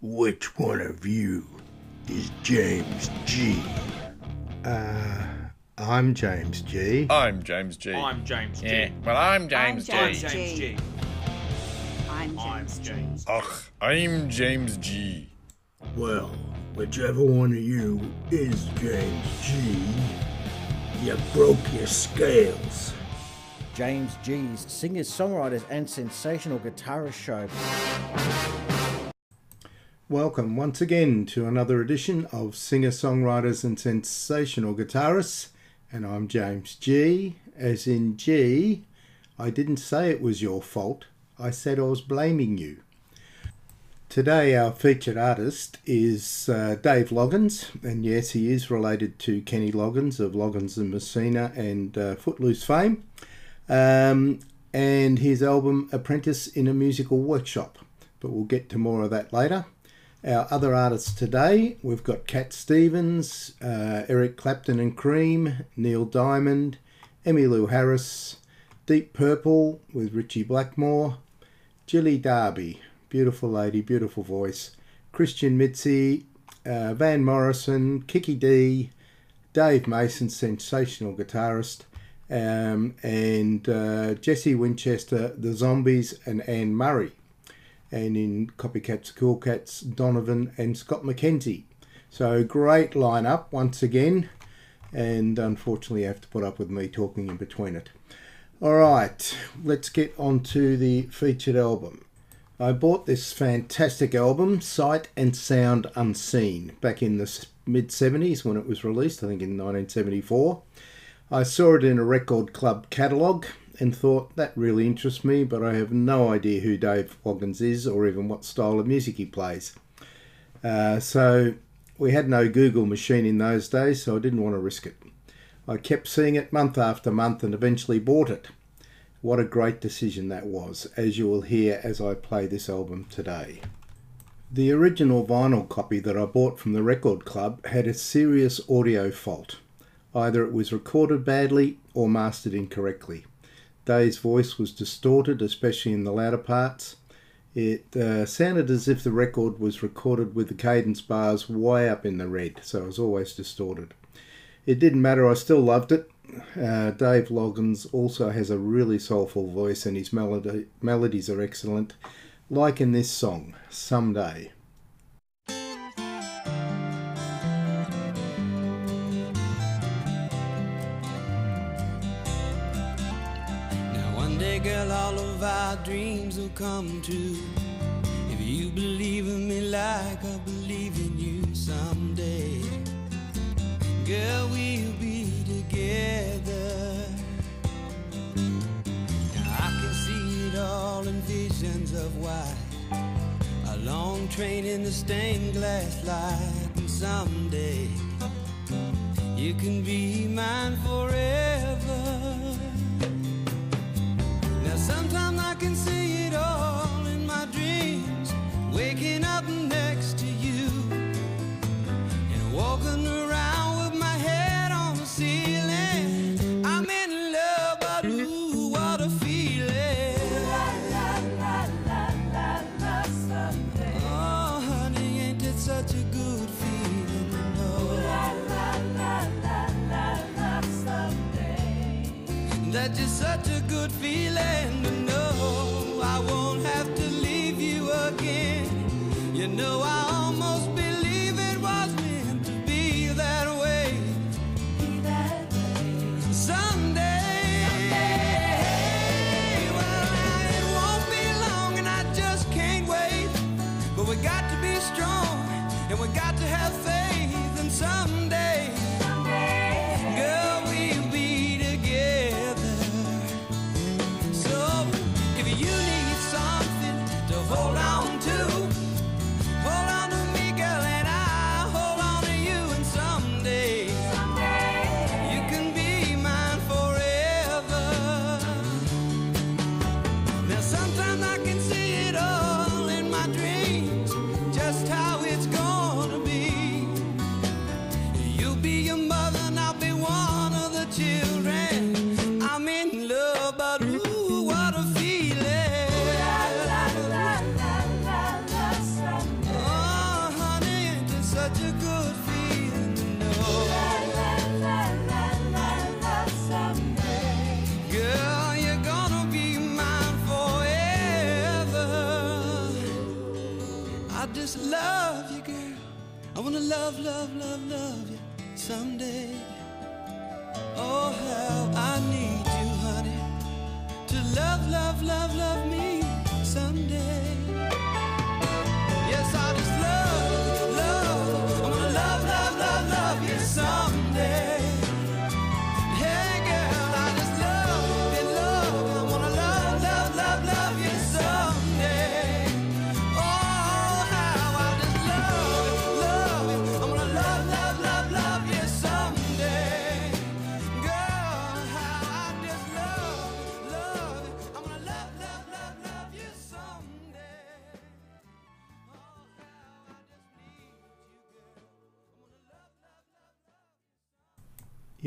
Which one of you is James G? Uh, I'm James G. I'm James G. I'm James G. yeah. Well, I'm James I'm G. James James G. I'm I'm James G. Ugh, I'm James G. Well, whichever one of you is James G, you broke your scales. James G's singers, songwriters, and sensational guitarist show. Welcome once again to another edition of Singer Songwriters and Sensational Guitarists. And I'm James G. As in G, I didn't say it was your fault, I said I was blaming you. Today, our featured artist is uh, Dave Loggins, and yes, he is related to Kenny Loggins of Loggins and Messina and uh, Footloose fame. Um, and his album Apprentice in a Musical Workshop. But we'll get to more of that later. Our other artists today, we've got Cat Stevens, uh, Eric Clapton and Cream, Neil Diamond, Emmylou Harris, Deep Purple with Ritchie Blackmore, Jilly Darby, beautiful lady, beautiful voice, Christian Mitzi, uh, Van Morrison, Kiki Dee, Dave Mason, sensational guitarist, um, and uh, Jesse Winchester, The Zombies, and Anne Murray and in Copycats, Cool Cats, Donovan and Scott McKenzie. So great lineup once again, and unfortunately, you have to put up with me talking in between it. All right, let's get on to the featured album. I bought this fantastic album, Sight and Sound Unseen, back in the mid 70s when it was released, I think in 1974. I saw it in a record club catalogue and thought that really interests me, but I have no idea who Dave Loggins is or even what style of music he plays. Uh, so we had no Google machine in those days, so I didn't want to risk it. I kept seeing it month after month and eventually bought it. What a great decision that was, as you will hear as I play this album today. The original vinyl copy that I bought from the record club had a serious audio fault. Either it was recorded badly or mastered incorrectly. Dave's voice was distorted, especially in the louder parts. It uh, sounded as if the record was recorded with the cadence bars way up in the red, so it was always distorted. It didn't matter, I still loved it. Uh, Dave Loggins also has a really soulful voice, and his melody, melodies are excellent, like in this song, Someday. Girl, all of our dreams will come true. If you believe in me like I believe in you someday, girl, we'll be together. Now I can see it all in visions of white. A long train in the stained glass light, and someday you can be mine forever. Sometimes I can see it all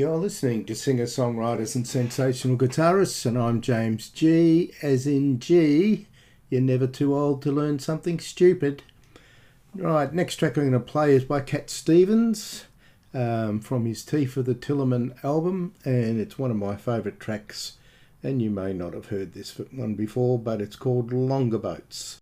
You're listening to singer songwriters and sensational guitarists, and I'm James G. As in G, you're never too old to learn something stupid. Right, next track I'm going to play is by Cat Stevens um, from his Tea for the Tillerman album, and it's one of my favourite tracks. And you may not have heard this one before, but it's called Longer Boats.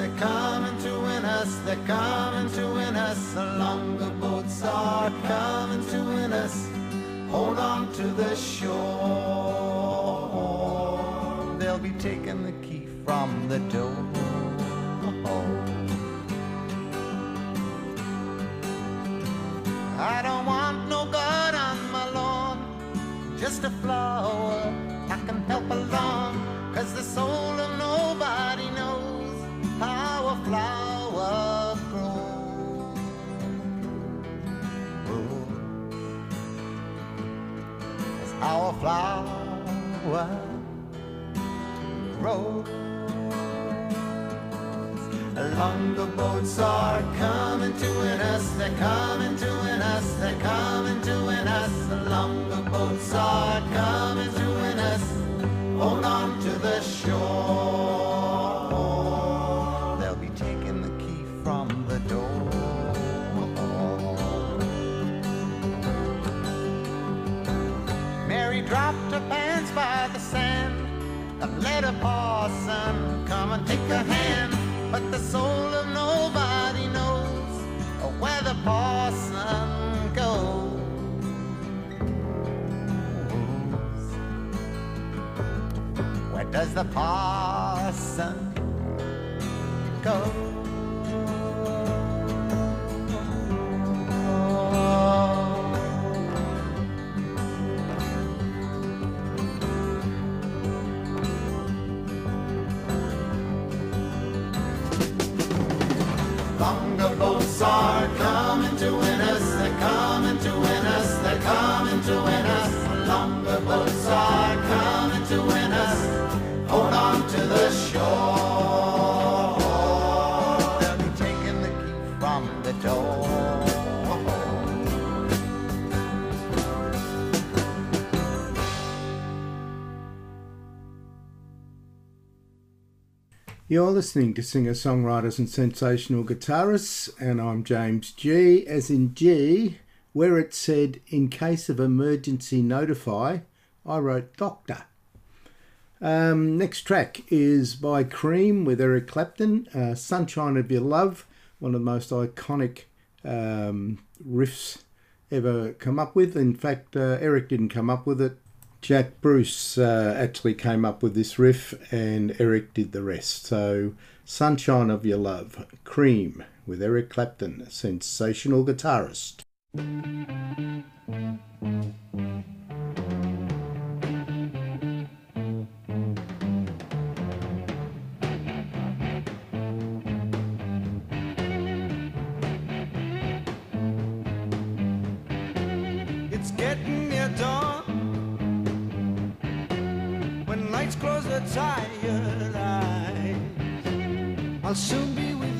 they're coming to win us, they're coming to win us. The longer boats are coming to win us. Hold on to the shore. They'll be taking the key from the door. Boats are coming to us, they're coming to us, they're coming to us. The longer boats are You're listening to singer songwriters and sensational guitarists, and I'm James G. As in G, where it said, in case of emergency, notify, I wrote doctor. Um, next track is by Cream with Eric Clapton, uh, Sunshine of Your Love, one of the most iconic um, riffs ever come up with. In fact, uh, Eric didn't come up with it. Jack Bruce uh, actually came up with this riff and Eric did the rest. So, Sunshine of Your Love, Cream with Eric Clapton, sensational guitarist. close the tired eyes. I'll soon be with you.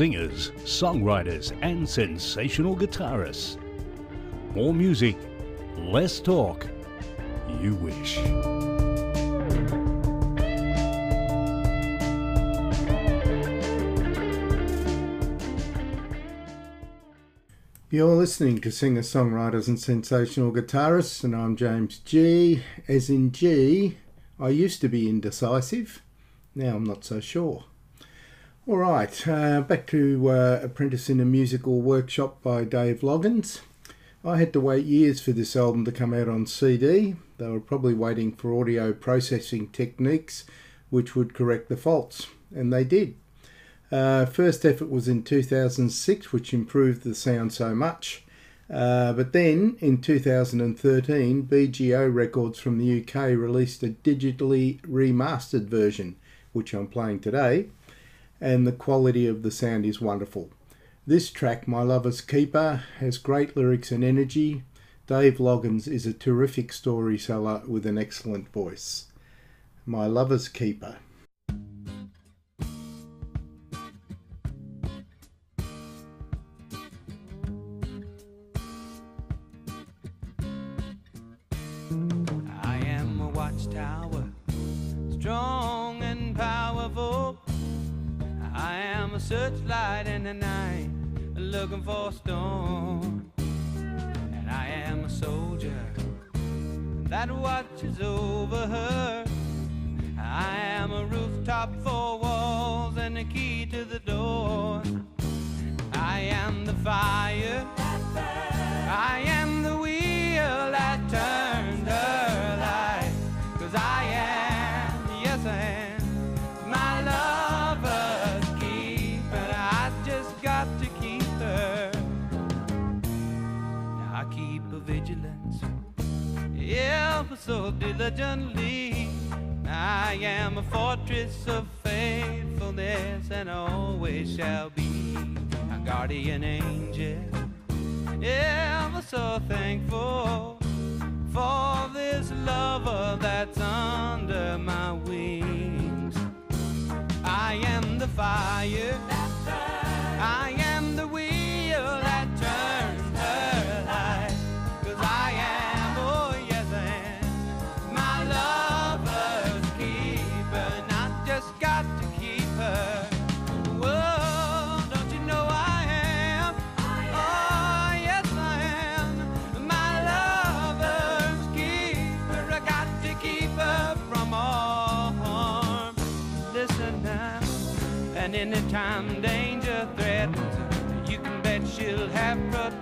singers, songwriters, and sensational guitarists. More music, less talk. You wish. You're listening to singer songwriters and sensational guitarists, and I'm James G. As in G, I used to be indecisive, now I'm not so sure. All right, uh, back to uh, Apprentice in a Musical Workshop by Dave Loggins. I had to wait years for this album to come out on CD. They were probably waiting for audio processing techniques which would correct the faults, and they did. Uh, first effort was in 2006, which improved the sound so much. Uh, but then in 2013, BGO Records from the UK released a digitally remastered version, which I'm playing today and the quality of the sound is wonderful. This track, My Lover's Keeper, has great lyrics and energy. Dave Loggins is a terrific storyteller with an excellent voice. My Lover's Keeper. A searchlight in the night, looking for a storm. And I am a soldier that watches over her. I am a rooftop, four walls, and the key to the door. I am the fire. I am the wheel that turned so diligently. I am a fortress of faithfulness and always shall be a guardian angel ever so thankful for this lover that's under my wings. I am the fire. I anytime danger threatens, you can bet she'll have protection.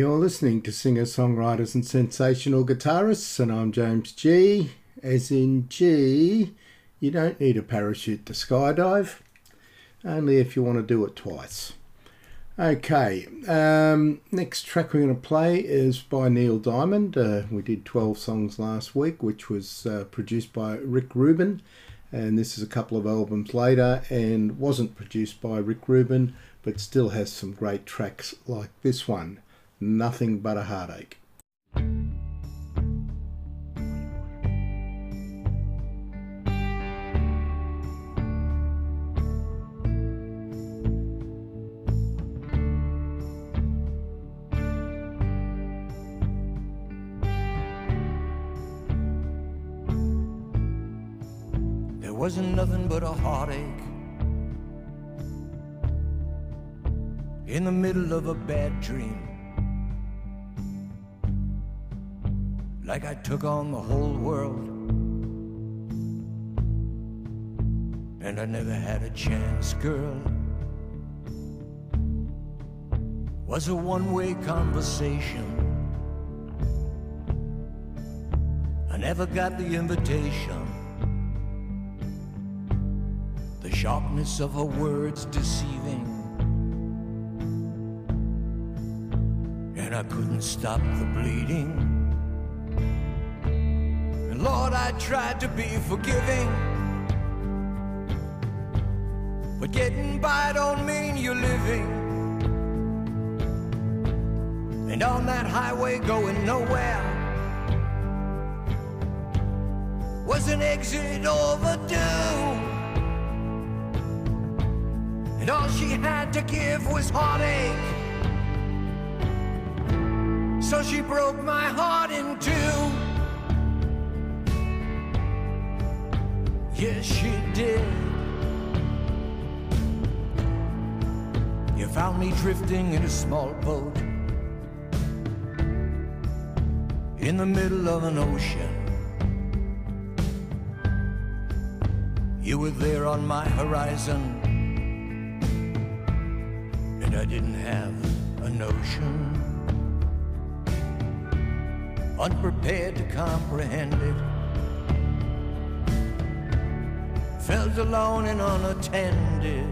You're listening to singer songwriters and sensational guitarists, and I'm James G. As in G, you don't need a parachute to skydive, only if you want to do it twice. Okay, um, next track we're going to play is by Neil Diamond. Uh, we did 12 songs last week, which was uh, produced by Rick Rubin, and this is a couple of albums later and wasn't produced by Rick Rubin, but still has some great tracks like this one, Nothing But a Heartache. There wasn't nothing but a heartache in the middle of a bad dream. Like I took on the whole world and I never had a chance, girl. was a one way conversation. I never got the invitation. The sharpness of her words deceiving. And I couldn't stop the bleeding. Lord, I tried to be forgiving. But getting by don't mean you're living. And on that highway going nowhere was an exit overdue. And all she had to give was heartache. So she broke my heart in two. Yes, she did. You found me drifting in a small boat in the middle of an ocean. You were there on my horizon, and I didn't have a notion. Unprepared to comprehend it, felt alone and unattended.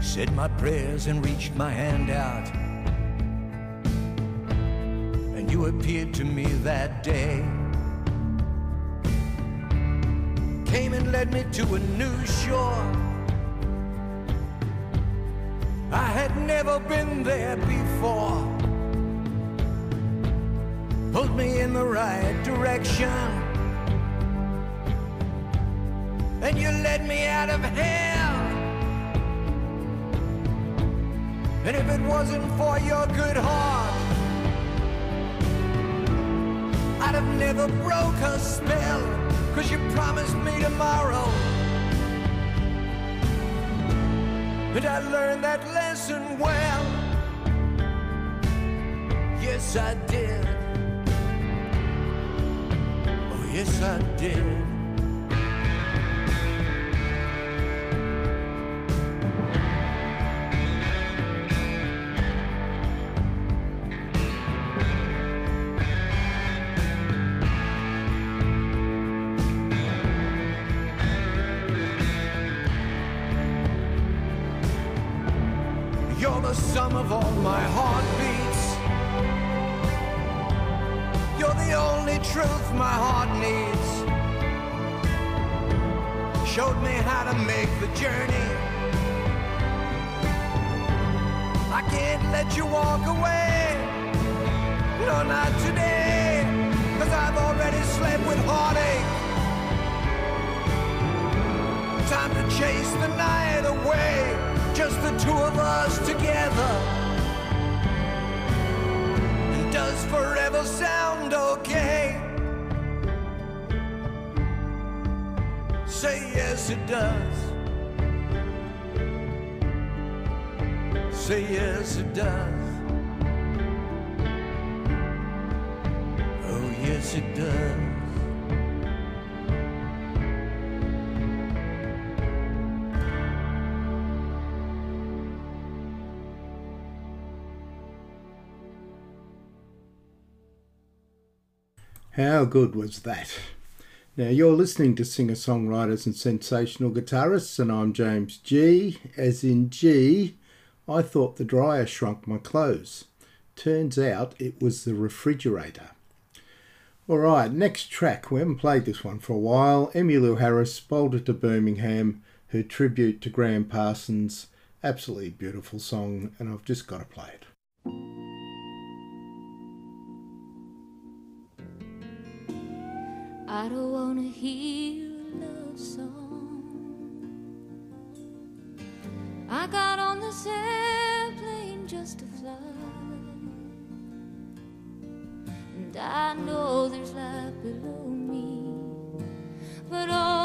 Said my prayers and reached my hand out. And you appeared to me that day. Came and led me to a new shore. I had never been there before. Pulled me in the right direction. And you led me out of hell. And if it wasn't for your good heart, I'd have never broke a spell, cause you promised me tomorrow. And I learned that lesson well. Yes, I did. Oh, yes, I did. Good was that? Now, you're listening to singer songwriters and sensational guitarists, and I'm James G. As in G, I thought the dryer shrunk my clothes. Turns out it was the refrigerator. Alright, next track. We haven't played this one for a while. Emmylou Harris, Boulder to Birmingham, her tribute to Gram Parsons. Absolutely beautiful song, and I've just got to play it. I don't wanna hear a love song. I got on this airplane just to fly. And I know there's life below me. But all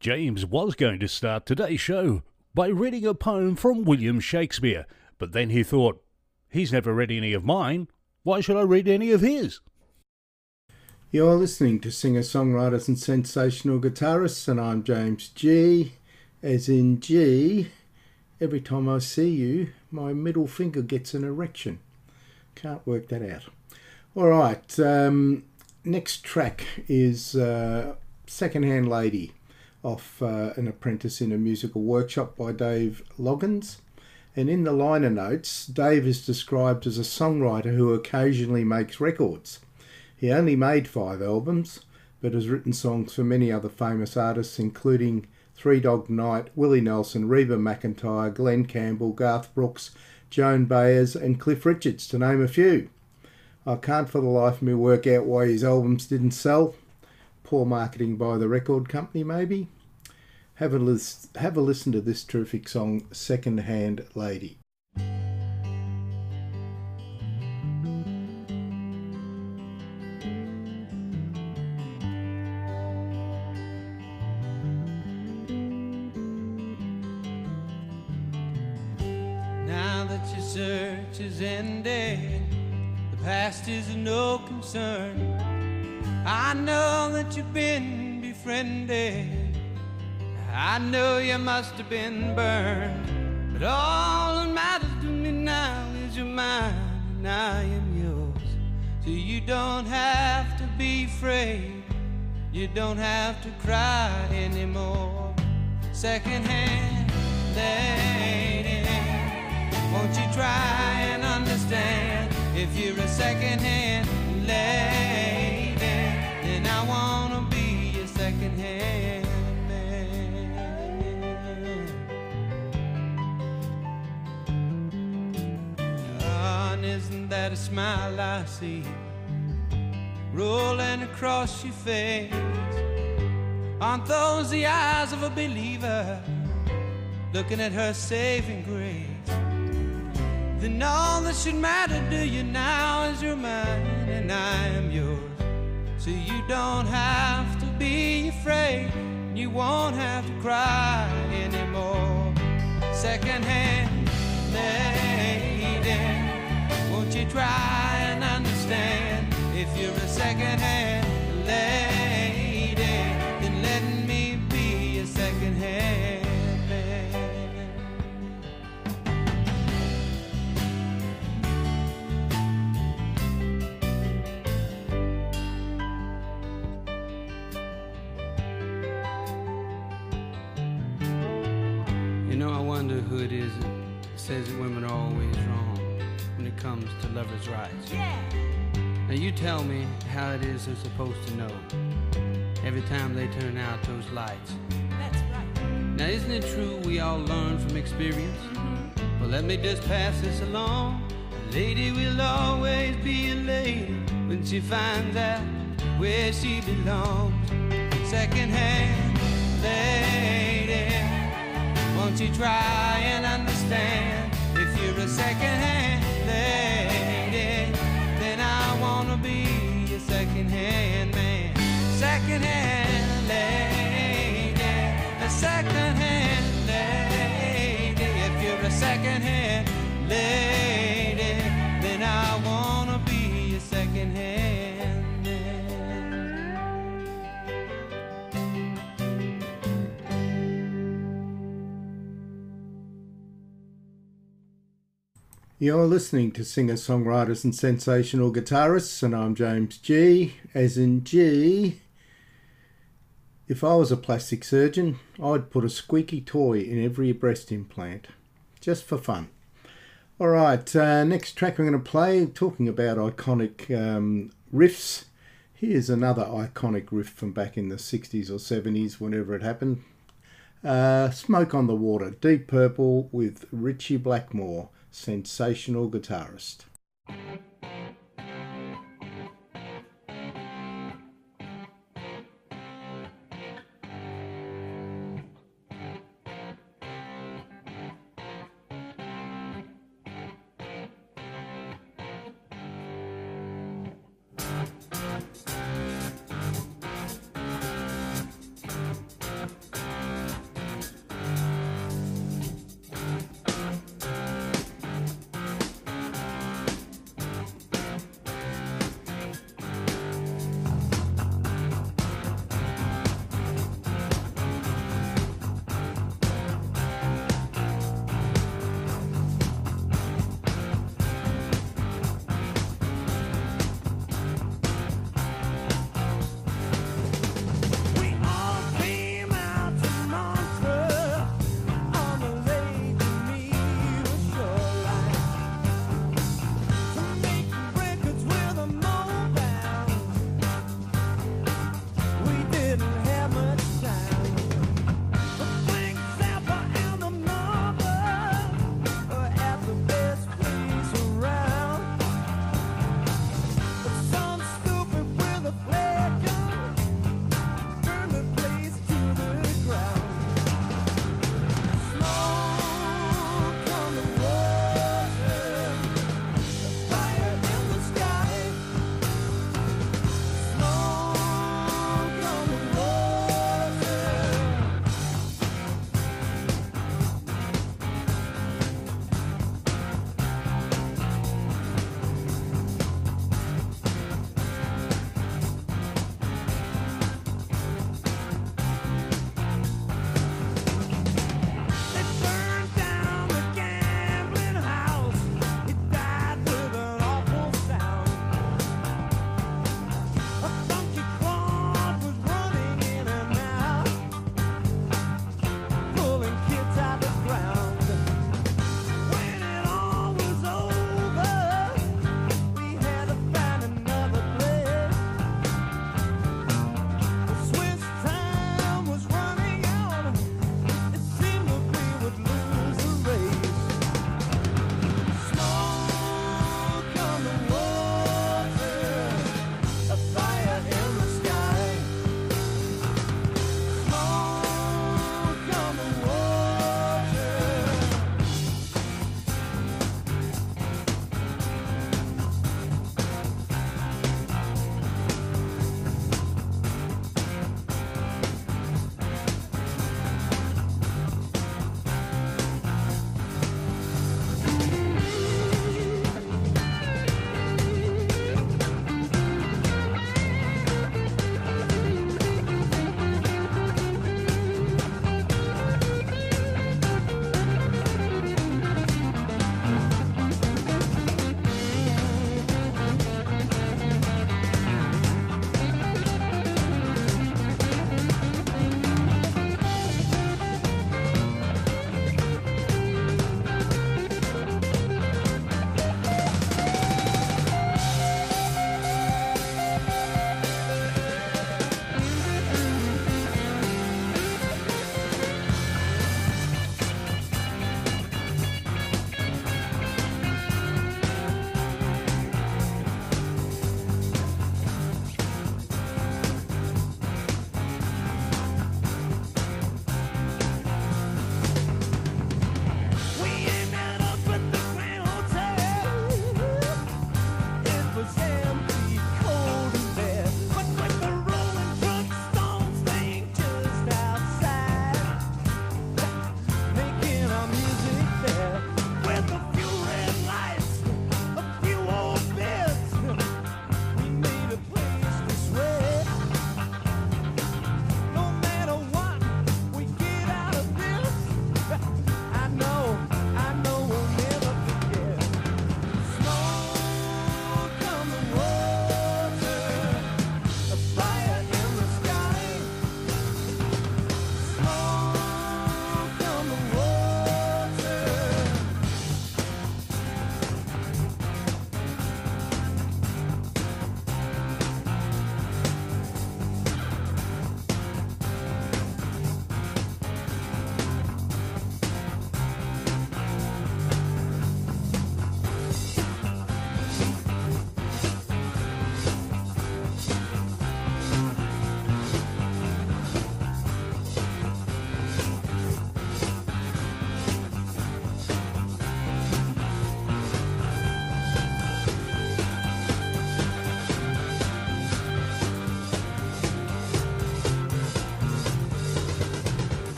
James was going to start today's show by reading a poem from William Shakespeare, but then he thought, he's never read any of mine. Why should I read any of his? You're listening to singer songwriters and sensational guitarists, and I'm James G. As in G, every time I see you, my middle finger gets an erection. Can't work that out. All right, um, next track is uh, Secondhand Lady off uh, An Apprentice in a Musical Workshop by Dave Loggins. And in the liner notes, Dave is described as a songwriter who occasionally makes records. He only made five albums, but has written songs for many other famous artists, including Three Dog Night, Willie Nelson, Reba McEntire, Glen Campbell, Garth Brooks, Joan Baez, and Cliff Richards, to name a few. I can't for the life of me work out why his albums didn't sell. Poor marketing by the record company, maybe. Have a, lis- have a listen to this terrific song, Second Hand Lady. Now that your search is ended, the past is no concern. I know that you've been befriended. I know you must have been burned. But all that matters to me now is you're mine and I am yours. So you don't have to be afraid. You don't have to cry anymore. Secondhand lady, won't you try and understand? If you're a secondhand lady, isn't that a smile I see rolling across your face? Aren't those the eyes of a believer looking at her saving grace? Then all that should matter to you now is you're mine and I am yours. So you don't have to be afraid, you won't have to cry anymore. Secondhand lady, you try and understand? If you're a secondhand lady, then let me be a secondhand man. You know, I wonder who it is that says that women are always comes to lovers' rights. Now you tell me how it is they're supposed to know every time they turn out those lights. That's right. Now isn't it true we all learn from experience? Mm-hmm. Well, let me just pass this along. A lady will always be a lady when she finds out where she belongs. Secondhand lady, won't you try and understand? If you're a secondhand lady, then I wanna be a secondhand man. Secondhand lady, a secondhand lady. If you're a secondhand lady, then I wanna be a secondhand You're listening to singer songwriters and sensational guitarists, and I'm James G. As in G. If I was a plastic surgeon, I'd put a squeaky toy in every breast implant, just for fun. All right, uh, next track I'm going to play, talking about iconic um, riffs. Here's another iconic riff from back in the 60s or 70s, whenever it happened. Uh, Smoke on the Water, Deep Purple with Ritchie Blackmore, sensational guitarist.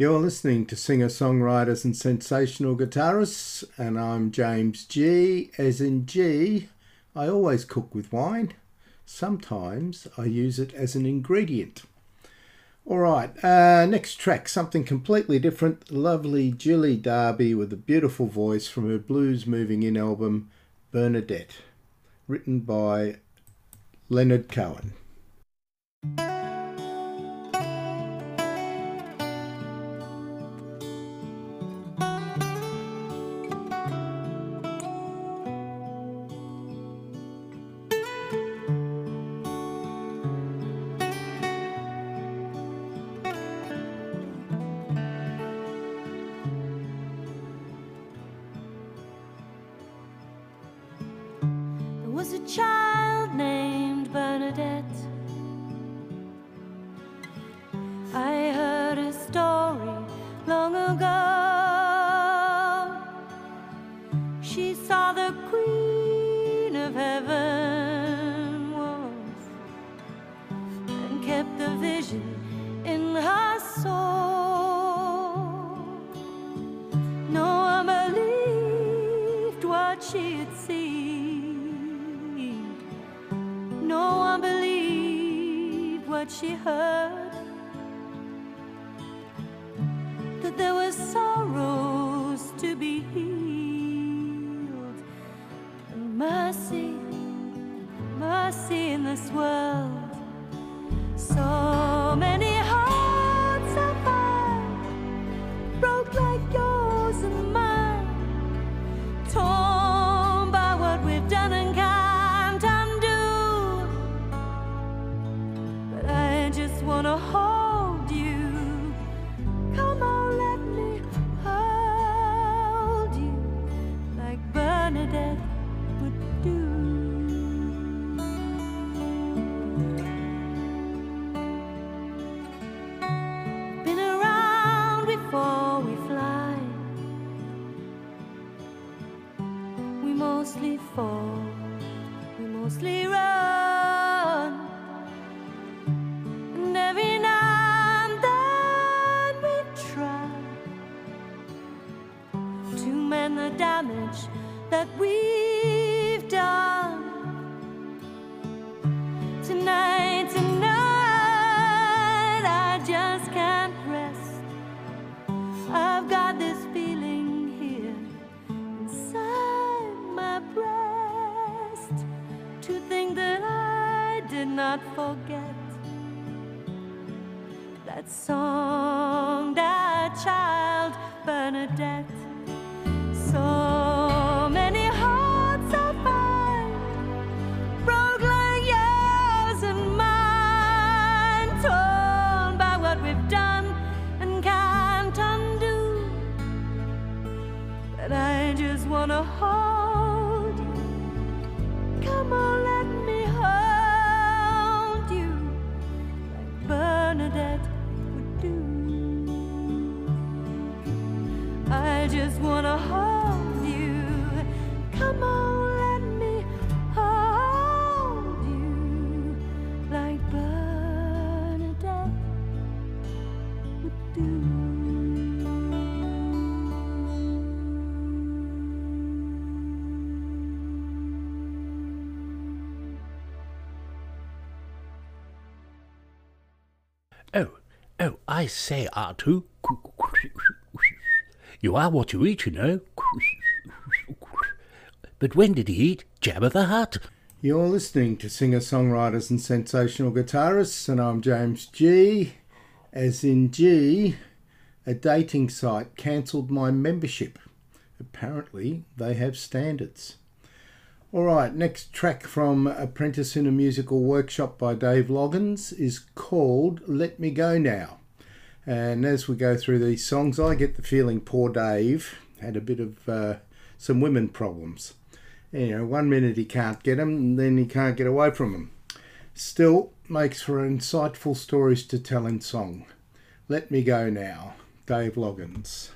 You're listening to singer songwriters and sensational guitarists, and I'm James G. As in G, I always cook with wine. Sometimes I use it as an ingredient. All right, uh, next track, something completely different. Lovely Julie Darby with a beautiful voice from her Blues Moving In album, Bernadette, written by Leonard Cohen. Child I say, ah, Artu. You are what you eat, you know. But when did he eat Jabba the Hutt? You're listening to singer songwriters and sensational guitarists, and I'm James G. As in G, a dating site cancelled my membership. Apparently, they have standards. All right, next track from Apprentice in a Musical Workshop by Dave Loggins is called Let Me Go Now. And as we go through these songs, I get the feeling poor Dave had a bit of uh, some women problems. You know, one minute he can't get them, and then he can't get away from them. Still, makes for insightful stories to tell in song. Let Me Go Now, Dave Loggins.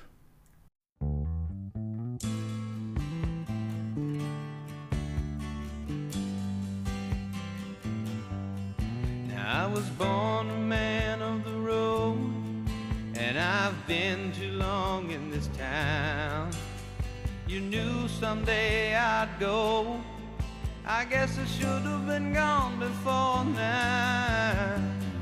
Now I was born a man of the road, and I've been too long in this town. You knew someday I'd go. I guess I should have been gone before now.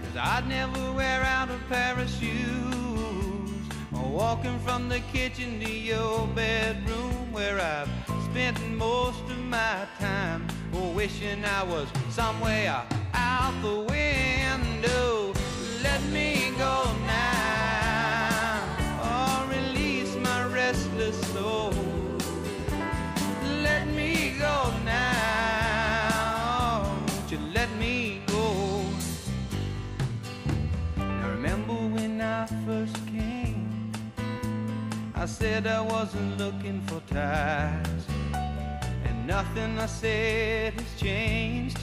Cause I'd never wear out a pair of shoes. Or walking from the kitchen to your bedroom where I've spent most of my time. Or wishing I was somewhere out the window. Let me go now. I first came? I said I wasn't looking for ties. And nothing I said has changed.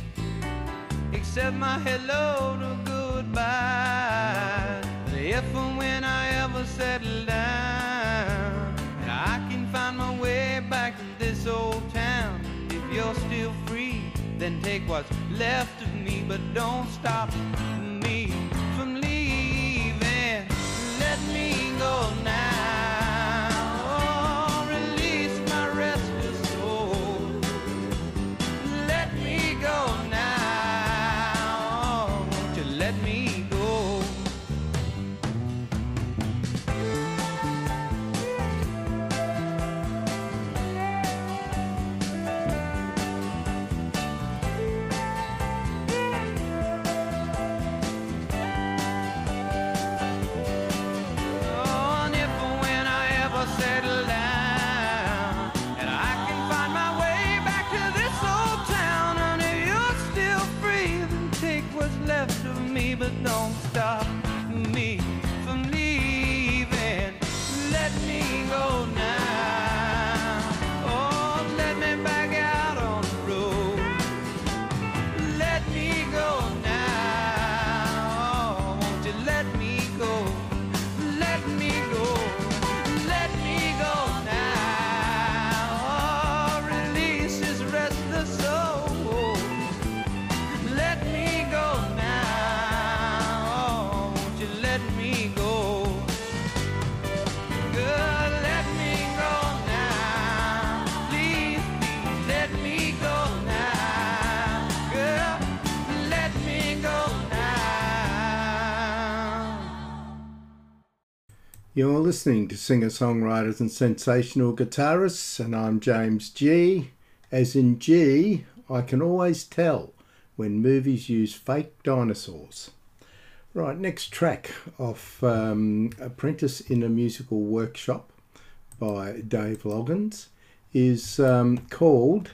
Except my hello to goodbye. But if and when I ever settle down, I can find my way back to this old town. If you're still free, then take what's left of me, but don't stop me. Let me go now. You're listening to singer songwriters and sensational guitarists, and I'm James G. As in G, I can always tell when movies use fake dinosaurs. Right, next track off um, Apprentice in a Musical Workshop by Dave Loggins is um, called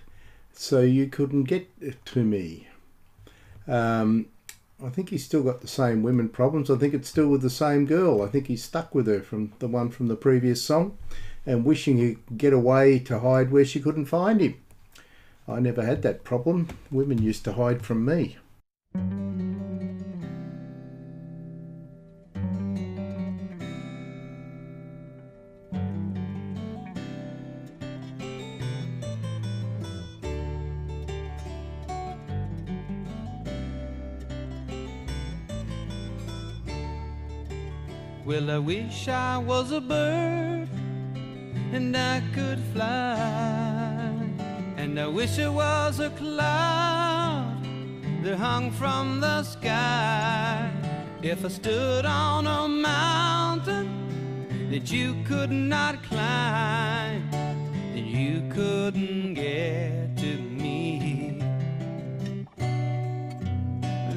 So You Couldn't Get to Me. Um, I think he's still got the same women problems. I think it's still with the same girl. I think he's stuck with her from the one from the previous song and wishing he could get away to hide where she couldn't find him. I never had that problem. Women used to hide from me. Well, I wish I was a bird and I could fly. And I wish I was a cloud that hung from the sky. If I stood on a mountain that you could not climb, then you couldn't get to me.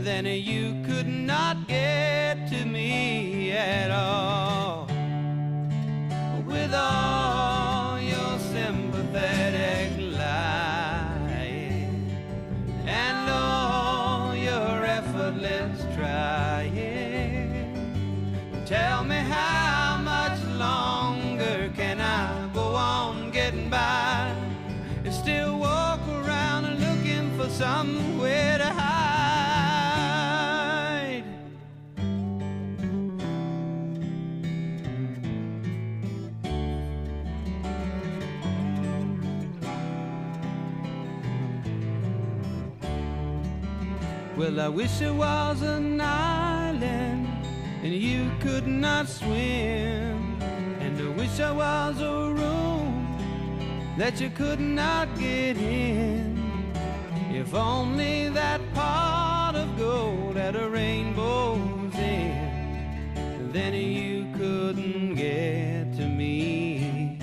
Then you could not get at all. With all your sympathetic lying and all your effortless trying. Tell me how much longer can I go on getting by and still walk around looking for somewhere I wish it was an island and you could not swim. And I wish I was a room that you could not get in. If only that pot of gold had a rainbow's end, then you couldn't get to me.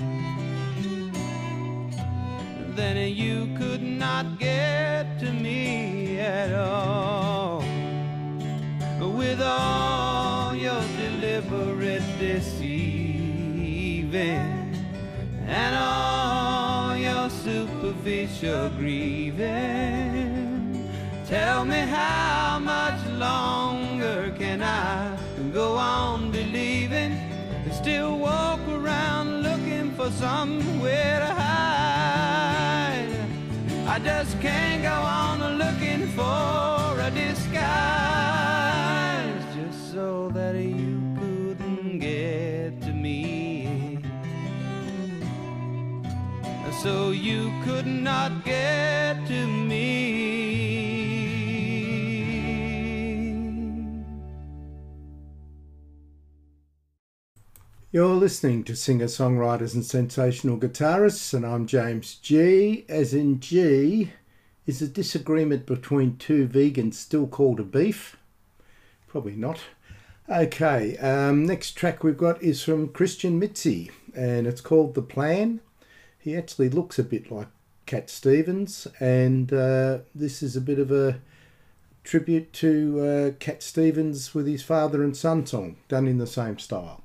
Then you could not get to me at all. With all your deliberate deceiving and all your superficial grieving. Tell me how much longer can I go on believing and still walk around looking for somewhere to hide? I just can't go on looking for so that you couldn't get to me. So you could not get to me. You're listening to singer songwriters and sensational guitarists, and I'm James G. As in G, is a disagreement between two vegans still called a beef? Probably not. Okay, um, next track we've got is from Christian Mitzi, and it's called The Plan. He actually looks a bit like Cat Stevens, and uh, this is a bit of a tribute to uh, Cat Stevens with his father and son song, done in the same style.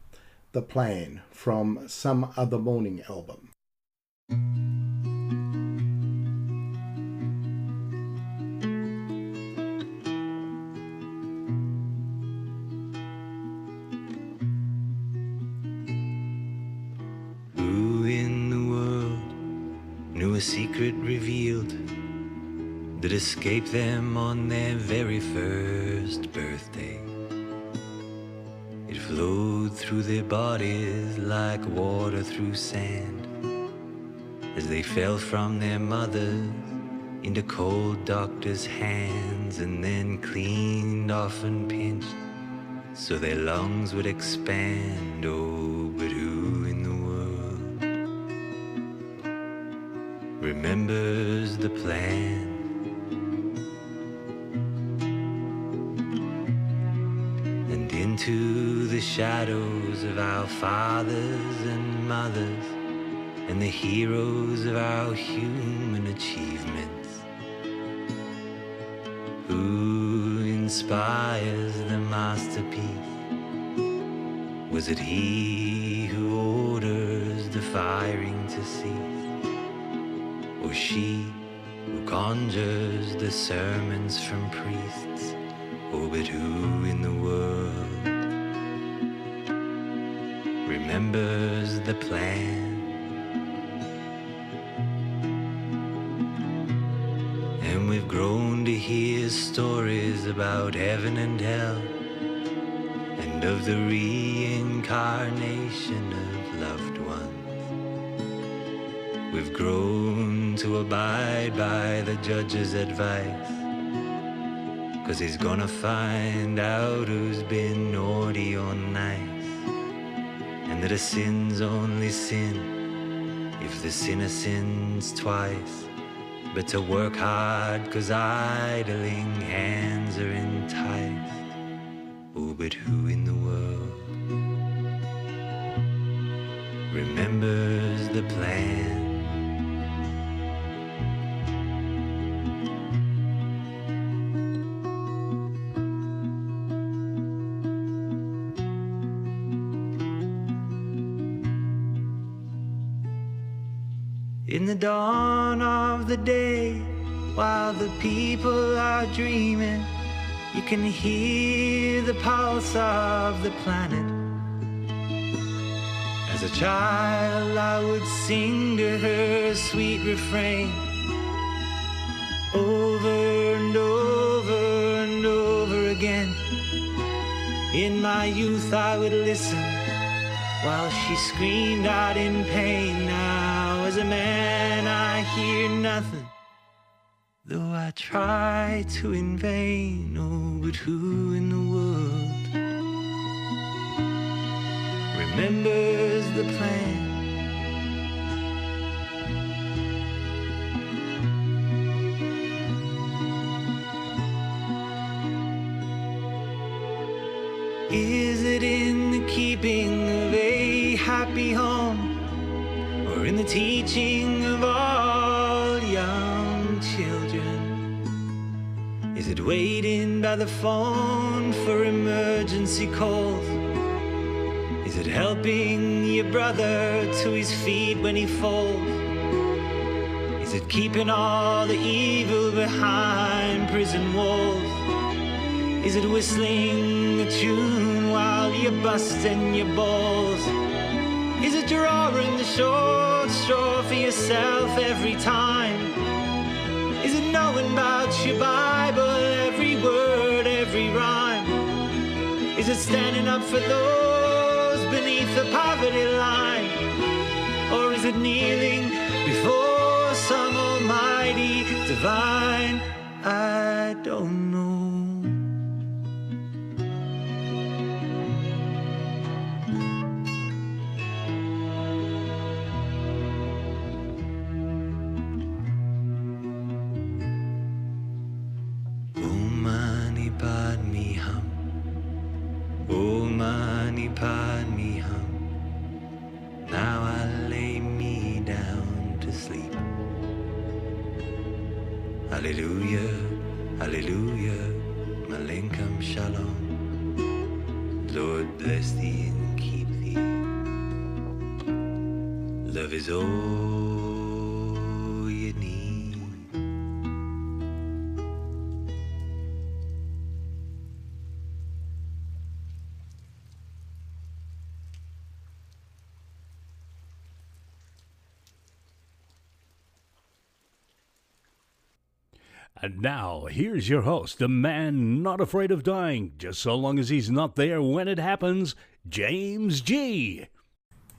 The Plan from Some Other Morning album. Secret revealed that escaped them on their very first birthday? It flowed through their bodies like water through sand as they fell from their mothers into cold doctors' hands and then cleaned off and pinched so their lungs would expand. Oh, but who the plan? And into the shadows of our fathers and mothers and the heroes of our human achievements. Who inspires the masterpiece? Was it he who orders the firing to cease? Or she who conjures the sermons from priests? Oh, but who in the world remembers the plan? And we've grown to hear stories about heaven and hell and of the reincarnation of loved ones. We've grown abide by the judge's advice. Cause he's gonna find out who's been naughty or nice. And that a sin's only sin if the sinner sins twice. But to work hard cause idling hands are enticed. Oh, but who in the world dawn of the day, while the people are dreaming, you can hear the pulse of the planet. As a child, I would sing to her sweet refrain over and over and over again. In my youth, I would listen while she screamed out in pain. Try to in vain. Oh, but who in the world remembers the plan. Is it in the keeping of a happy home or in the teaching waiting by the phone for emergency calls? Is it helping your brother to his feet when he falls? Is it keeping all the evil behind prison walls? Is it whistling a tune while you're busting your balls? Is it drawing the short straw for yourself every time? Is it knowing about your Bible, rhyme? Is it standing up for those beneath the poverty line? Or is it kneeling before some almighty divine? I don't know. Hallelujah, hallelujah, Malenkam shalom. Lord bless thee and keep thee. Love is all And now, here's your host, the man not afraid of dying, just so long as he's not there when it happens, James G.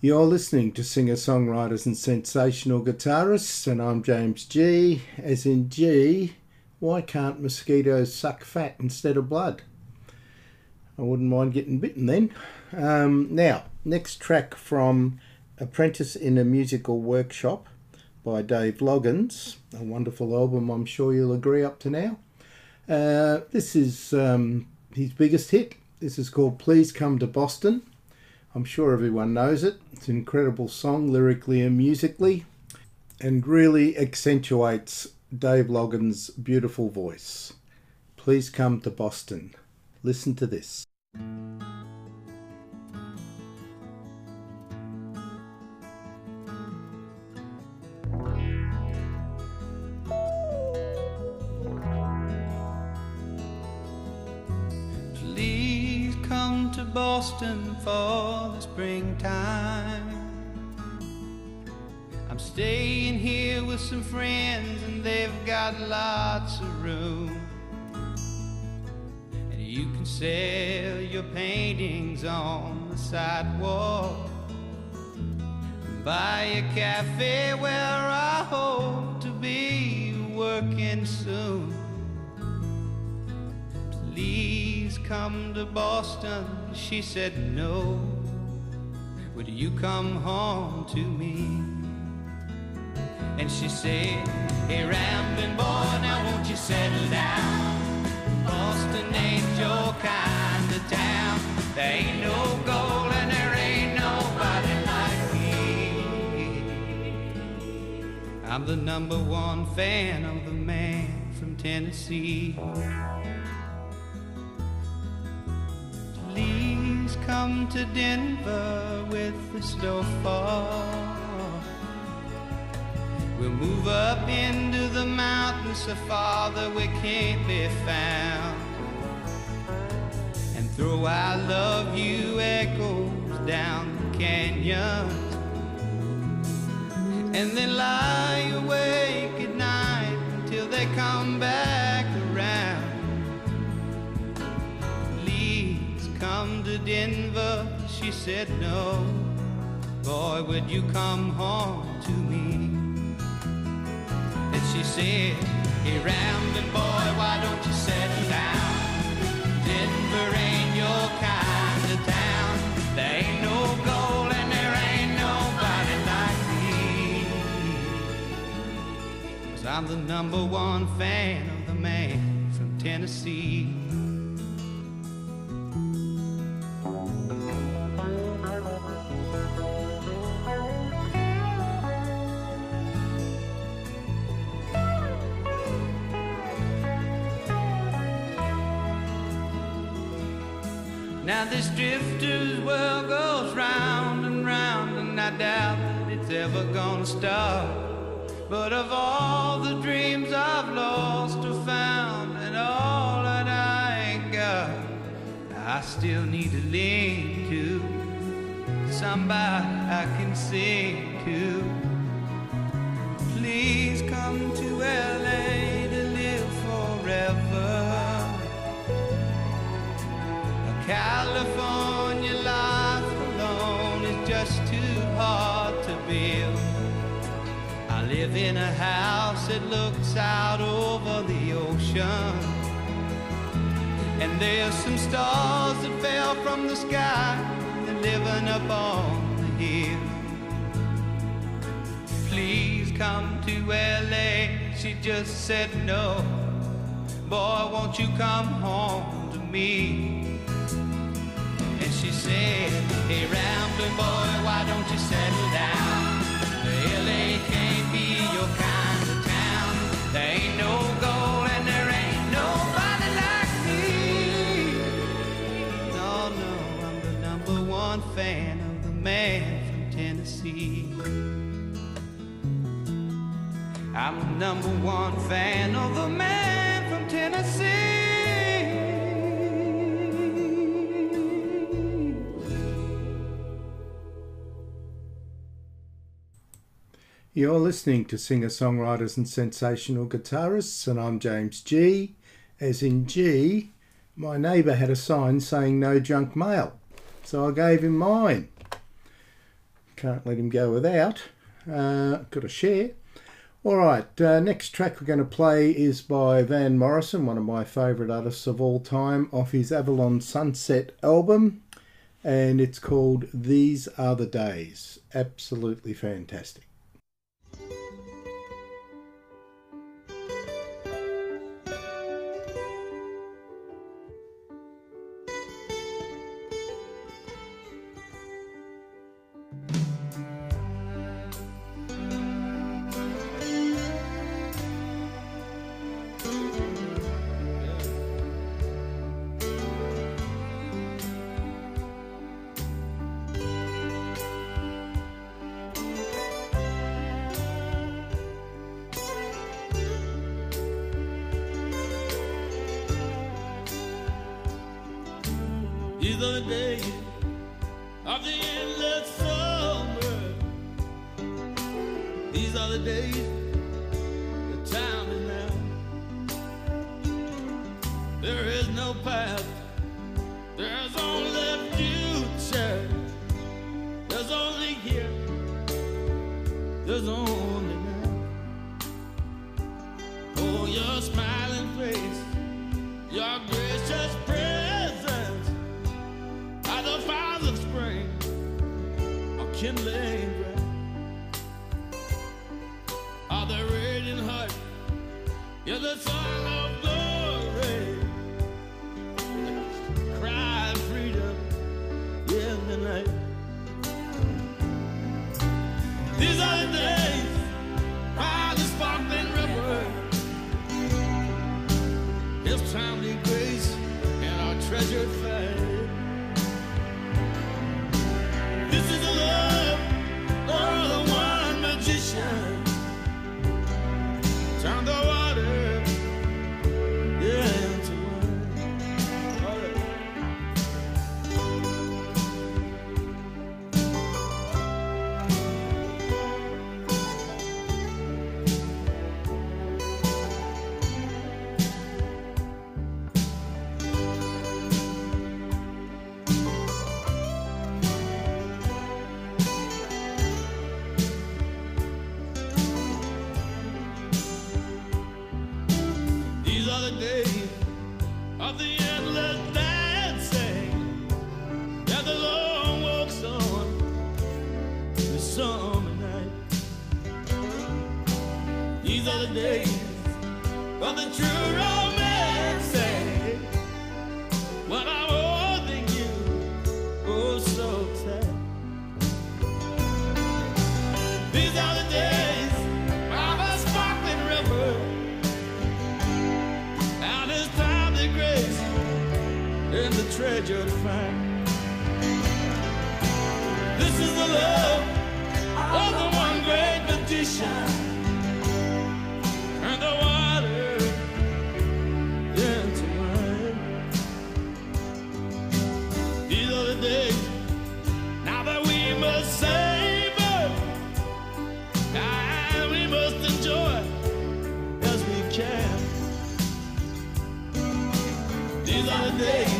You're listening to singer songwriters and sensational guitarists, and I'm James G. As in G, why can't mosquitoes suck fat instead of blood? I wouldn't mind getting bitten then. Um, now, next track from Apprentice in a Musical Workshop by Dave Loggins, a wonderful album, I'm sure you'll agree, up to now. Uh, this is um, his biggest hit. This is called Please Come to Boston. I'm sure everyone knows it. It's an incredible song, lyrically and musically, and really accentuates Dave Loggins' beautiful voice. Please come to Boston. Listen to this. Boston for the springtime. I'm staying here with some friends, and they've got lots of room. And you can sell your paintings on the sidewalk. Buy a cafe where I hope to be working soon. Please come to Boston. She said, No. Would you come home to me? And she said, Hey, rambling boy, now won't you settle down? Boston ain't your kind of town. There ain't no gold and there ain't nobody like me. I'm the number one fan of the man from Tennessee. Come to Denver with the snowfall. We'll move up into the mountains so far that we can't be found. And throw I love you echoes down the canyons. And then lie awake at night until they come back come to Denver? She said, No. Boy, would you come home to me? And she said, Hey, Ramblin' boy, why don't you settle down? Denver ain't your kind of town. There ain't no gold and there ain't nobody like me. Cause I'm the number one fan of the man from Tennessee. This drifter's world goes round and round, and I doubt that it's ever gonna stop. But of all the dreams I've lost or found, and all that I ain't got, I still need to lean to somebody I can sing to. Please come to LA to live forever. California life alone is just too hard to build. I live in a house that looks out over the ocean. And there's some stars that fell from the sky and living up on the hill. Please come to LA. She just said no. Boy, won't you come home to me? She said, Hey, rambling boy, why don't you settle down? LA can't be your kind of town. There ain't no gold and there ain't nobody like me. No, no, I'm the number one fan of the man from Tennessee. I'm the number one fan of the man You're listening to singer songwriters and sensational guitarists, and I'm James G. As in G, my neighbour had a sign saying no junk mail, so I gave him mine. Can't let him go without. Uh, got a share. All right, uh, next track we're going to play is by Van Morrison, one of my favourite artists of all time, off his Avalon Sunset album, and it's called These Are the Days. Absolutely fantastic. In the treasure find. This is the love of the one great magician, and the water wine. These are the days now that we must savor, and we must enjoy as we can. These are the days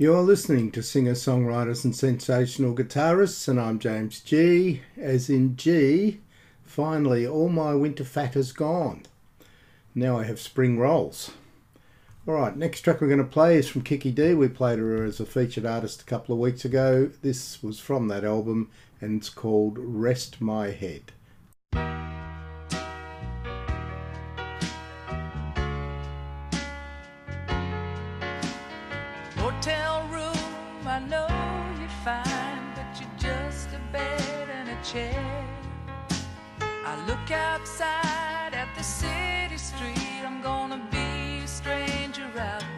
You're listening to singer songwriters and sensational guitarists, and I'm James G. As in G, finally all my winter fat is gone. Now I have spring rolls. Alright, next track we're going to play is from Kiki Dee. We played her as a featured artist a couple of weeks ago. This was from that album and it's called Rest My Head. Chair. I look outside at the city street, I'm gonna be a stranger out there.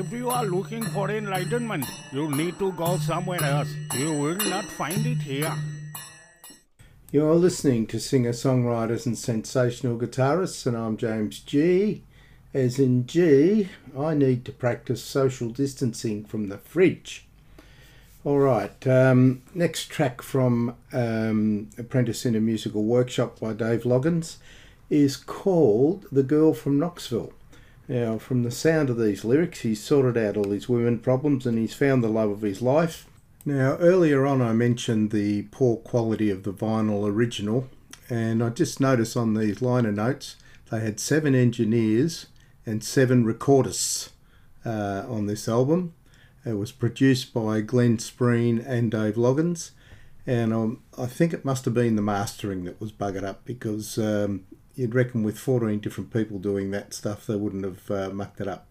If you are looking for enlightenment, you need to go somewhere else. You will not find it here. You're listening to singer songwriters and sensational guitarists, and I'm James G. As in G, I need to practice social distancing from the fridge. All right, um, next track from um, Apprentice in a Musical Workshop by Dave Loggins is called The Girl from Knoxville. Now, from the sound of these lyrics, he's sorted out all his women problems and he's found the love of his life. Now, earlier on, I mentioned the poor quality of the vinyl original, and I just noticed on these liner notes they had seven engineers and seven recordists uh, on this album. It was produced by Glenn Spreen and Dave Loggins, and um, I think it must have been the mastering that was buggered up because um, you'd reckon with 14 different people doing that stuff, they wouldn't have uh, mucked it up.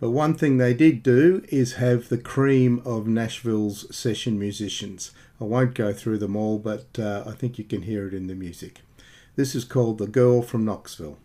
But one thing they did do is have the cream of Nashville's session musicians. I won't go through them all, but uh, I think you can hear it in the music. This is called The Girl from Knoxville.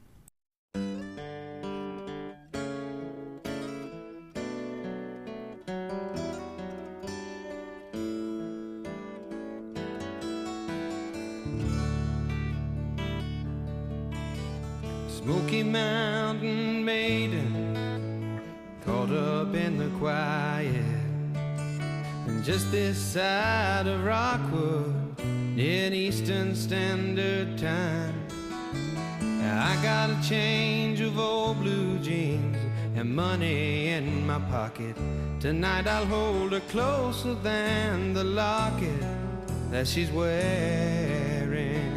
Money in my pocket. Tonight I'll hold her closer than the locket that she's wearing.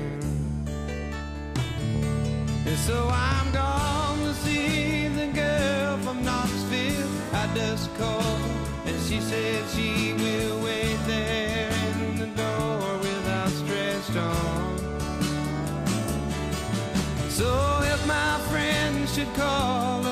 And so I'm gone to see the girl from Knoxville. I just called, and she said she will wait there in the door with outstretched arms. So if my friends should call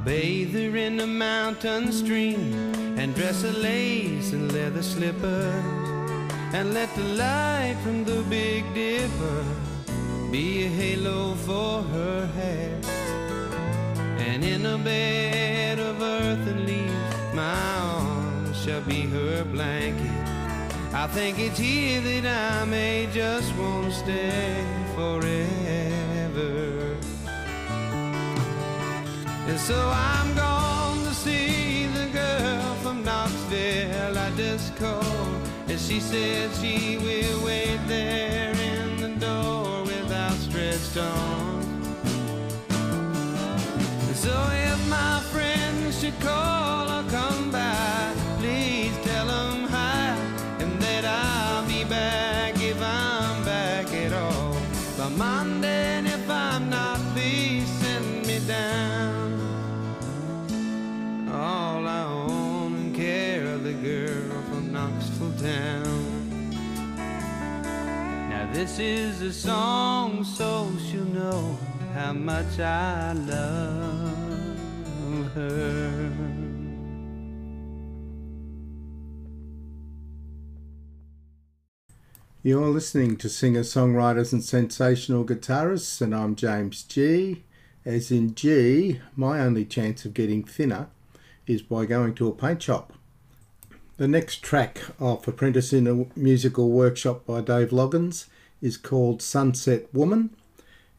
I'll bathe her in the mountain stream and dress her lace and leather slippers and let the light from the Big Dipper be a halo for her hair. And in a bed of earth and leaves, my arms shall be her blanket. I think it's here that I may just won't stay forever. And so I'm gone to see the girl from Knoxville I just called. And she said she will wait there in the door with outstretched arms. And so if my friends should call Town. Now this is a song so she'll know how much I love her. You're listening to singer songwriters and sensational guitarists, and I'm James G. As in G, my only chance of getting thinner is by going to a paint shop. The next track off Apprentice in a Musical Workshop by Dave Loggins is called Sunset Woman.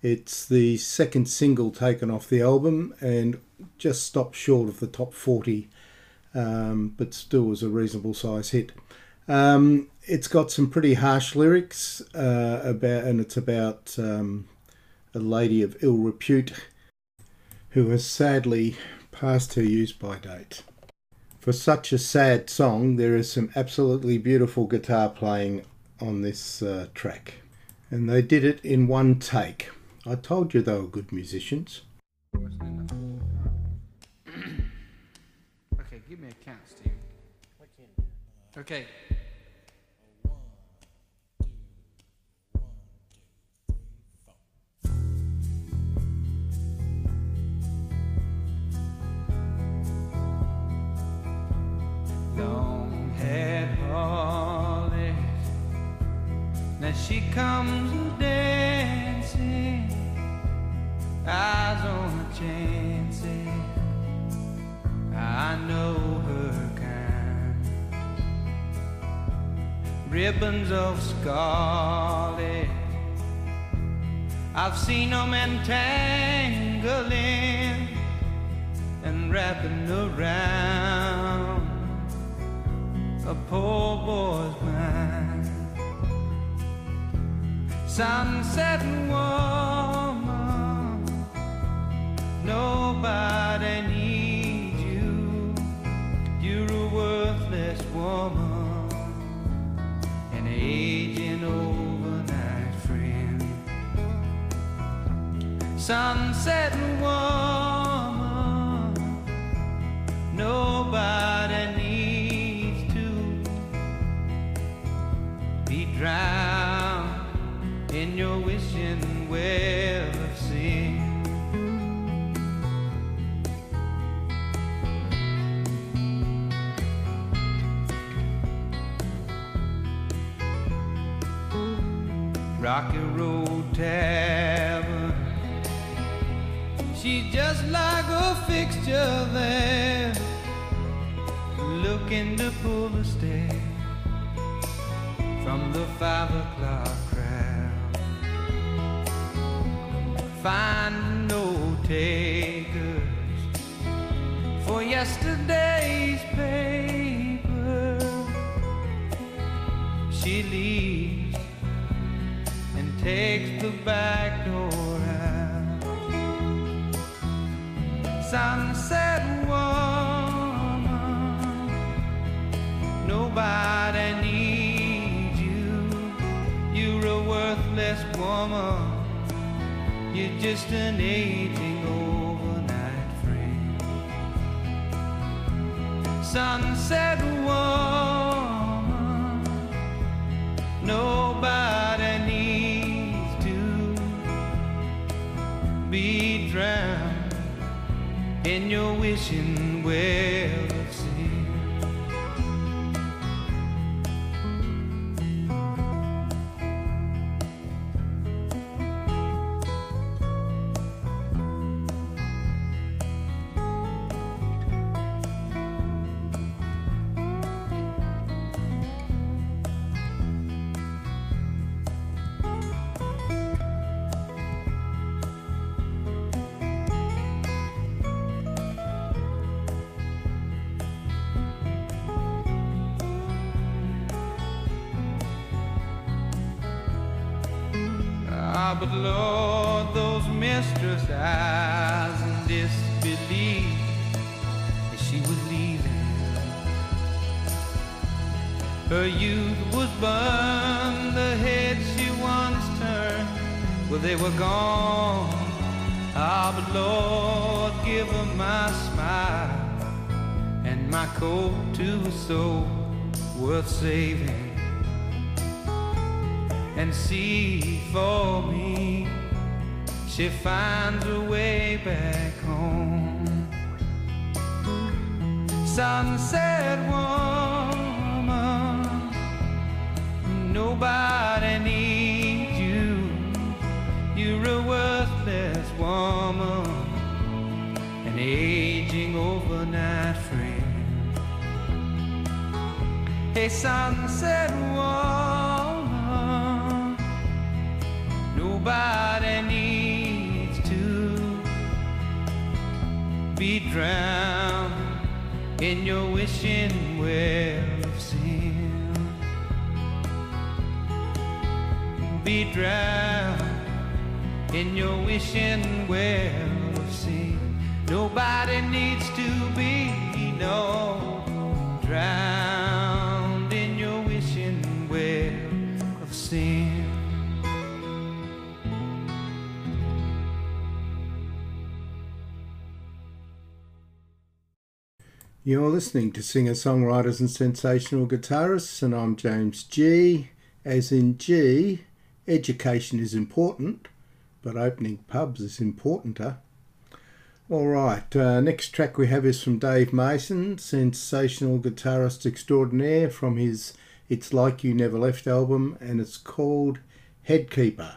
It's the second single taken off the album and just stopped short of the top 40, um, but still was a reasonable size hit. Um, it's got some pretty harsh lyrics uh, about, and it's about um, a lady of ill repute who has sadly passed her use by date. For such a sad song, there is some absolutely beautiful guitar playing on this uh, track, and they did it in one take. I told you they were good musicians. Okay, give me a Count, Steve. Okay. Long haired Holly. Now she comes dancing, eyes on a chancing. I know her kind. Ribbons of scarlet. I've seen them entangling and wrapping around a poor boy's mind. Sunset woman, nobody needs you. You're a worthless woman, an aging overnight friend. Sunset woman, nobody be drowned in your wishing well of sin. Rocky Road Tavern. She's just like a fixture there, looking to pull the stare from the five o'clock crowd. Find no takers for yesterday's paper. She leaves and takes the back door out. Sunset woman, nobody needs. You're a worthless woman. You're just an aging overnight friend. Sunset woman, nobody needs to be drowned in your wishing well but Lord, those mistress eyes in disbelief as she was leaving. Her youth was burned, the head she once turned, well, they were gone. Ah, but Lord, give her my smile and my coat to a soul worth saving and see for me. She finds a way back home. Sunset woman, nobody needs you. You're a worthless woman, an aging overnight friend. Hey, sunset woman, nobody needs to be drowned in your wishing well of sin. Be drowned in your wishing well of sin. Nobody needs to be, no, drowned in your wishing well of sin. You're listening to singer songwriters and sensational guitarists, and I'm James G. As in G, education is important, but opening pubs is importanter. All right, uh, next track we have is from Dave Mason, sensational guitarist extraordinaire, from his It's Like You Never Left album, and it's called Headkeeper.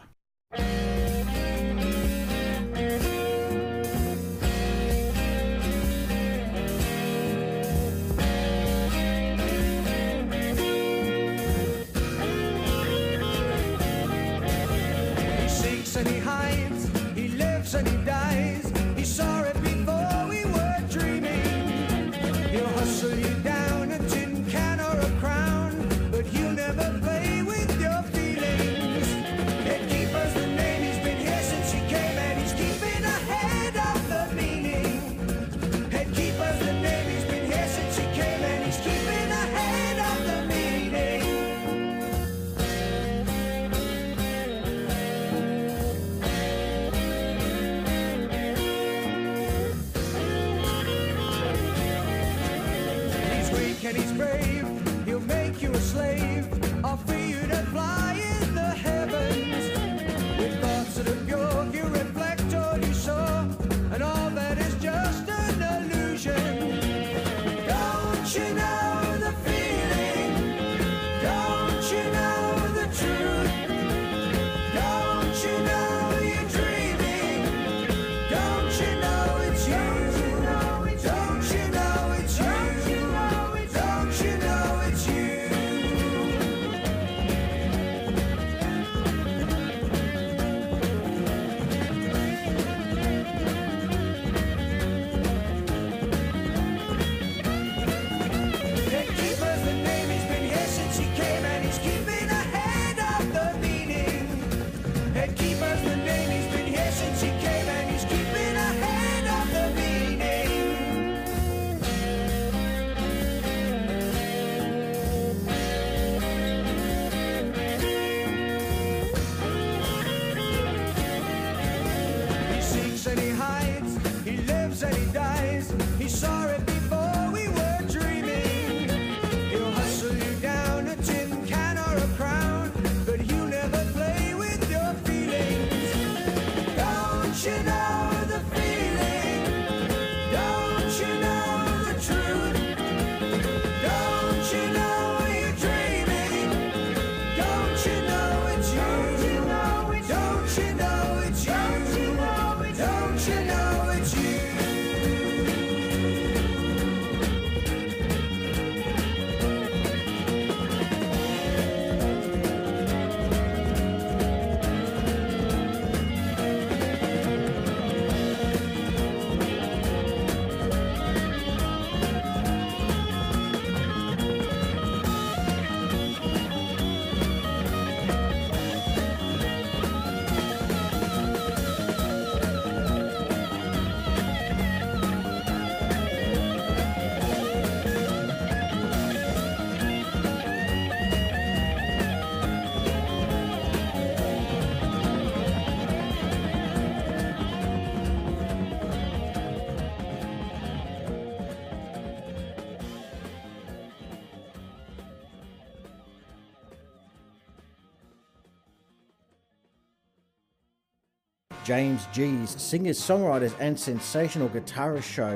James G's singers, songwriters, and sensational guitarist show.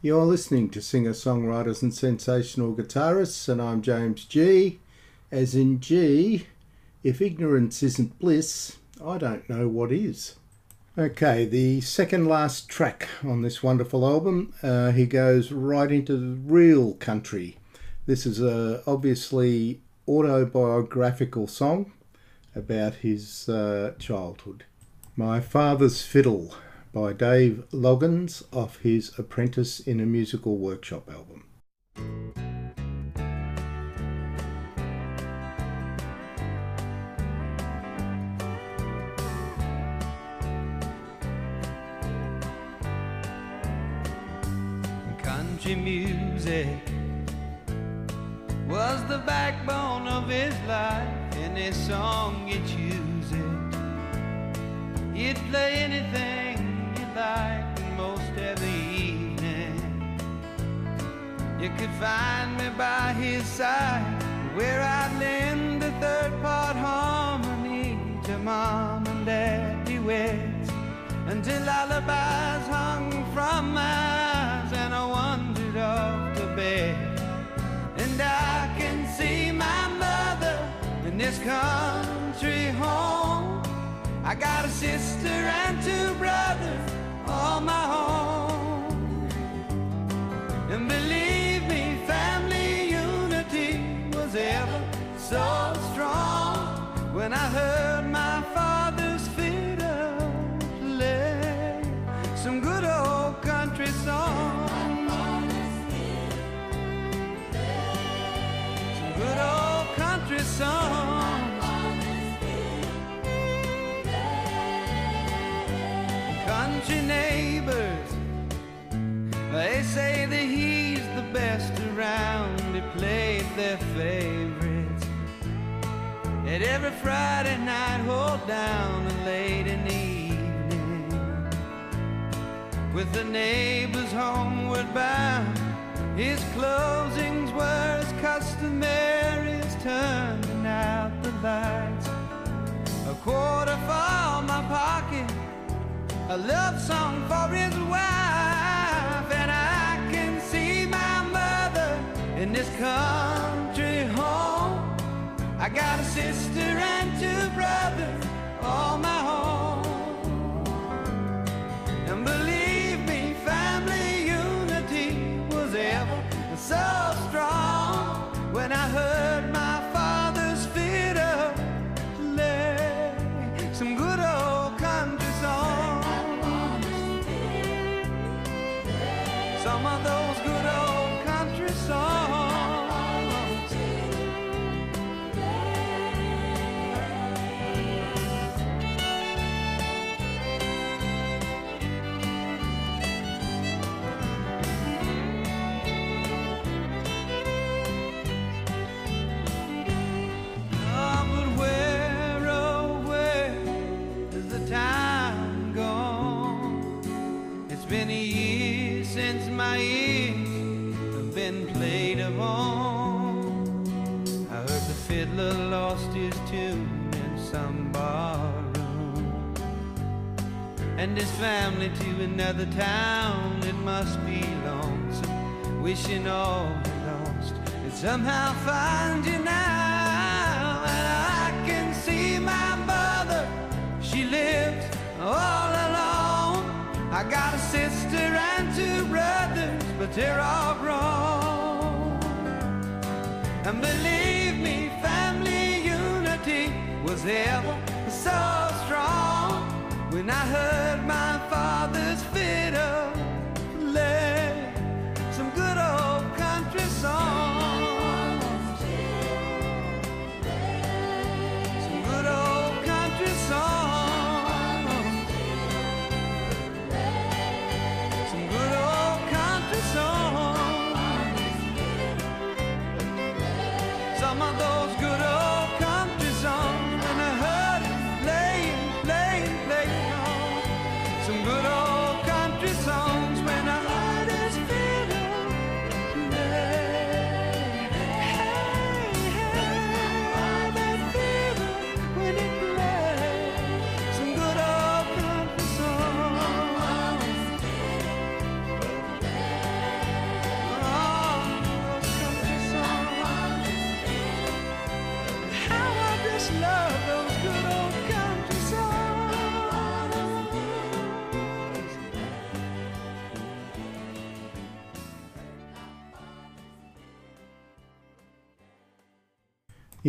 You're listening to singer songwriters and sensational guitarists, and I'm James G. As in G, if ignorance isn't bliss, I don't know what is. Okay, the second last track on this wonderful album, uh, he goes right into the real country. This is a obviously autobiographical song about his uh, childhood. My Father's Fiddle by Dave Loggins off his Apprentice in a Musical Workshop album. Country music was the backbone of his life. Any song you choose it, You'd play anything you like most every evening. You could find me by his side, where I'd lend a third part harmony to mom and dad duets until lullabies hung from my eyes and I wandered off to bed. This country home. I got a sister and two brothers, all my own. And believe me, family unity was ever so strong when I heard around. He played their favorites at every Friday night, hold down and late in the evening. With the neighbors homeward bound, his closings were as customary as turning out the lights. A quarter for my pocket, a love song for his wife, and I this country home. I got a sister and two brothers, all my own. And believe me, family unity was ever so strong when I heard lost his tune in some bar room. And his family to another town, it must be lonesome, wishing all he lost. And somehow find you now, and I can see my mother, she lives all alone. I got a sister and two brothers, but they're all grown. And believe was ever so strong when I heard my father's fiddle play some good old country songs.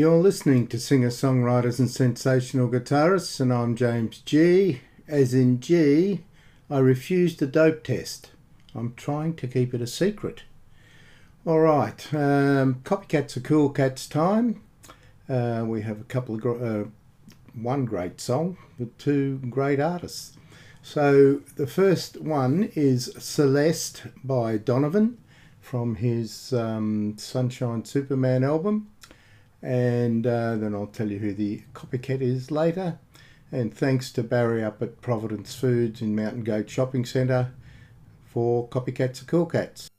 You're listening to singer songwriters and sensational guitarists, and I'm James G. As in G, I refused the dope test. I'm trying to keep it a secret. All right, um, copycats are cool cats time. Uh, we have a couple of gr- uh, one great song with two great artists. So the first one is Celeste by Donovan from his um, Sunshine Superman album and uh, then I'll tell you who the copycat is later. And thanks to Barry up at Providence Foods in Mountain Goat Shopping Centre for Copycats or Cool Cats.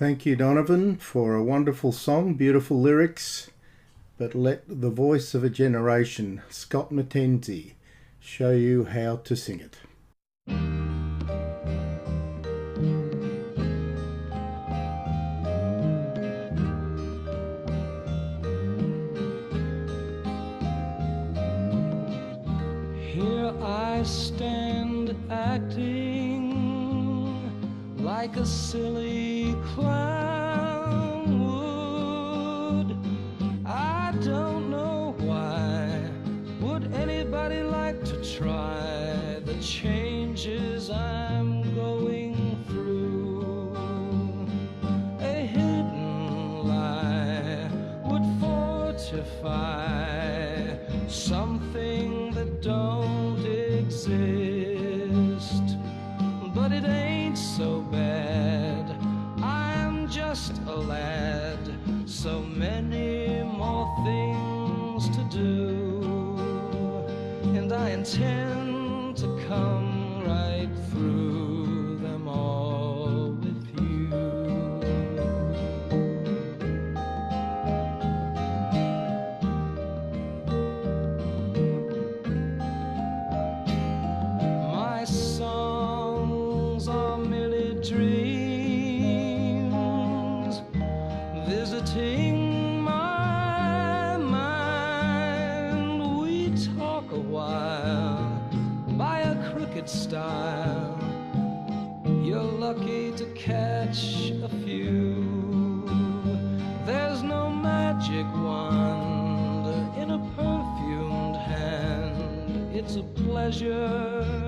Thank you, Donovan, for a wonderful song, beautiful lyrics. But let the voice of a generation, Scott McKenzie, show you how to sing it. Pleasure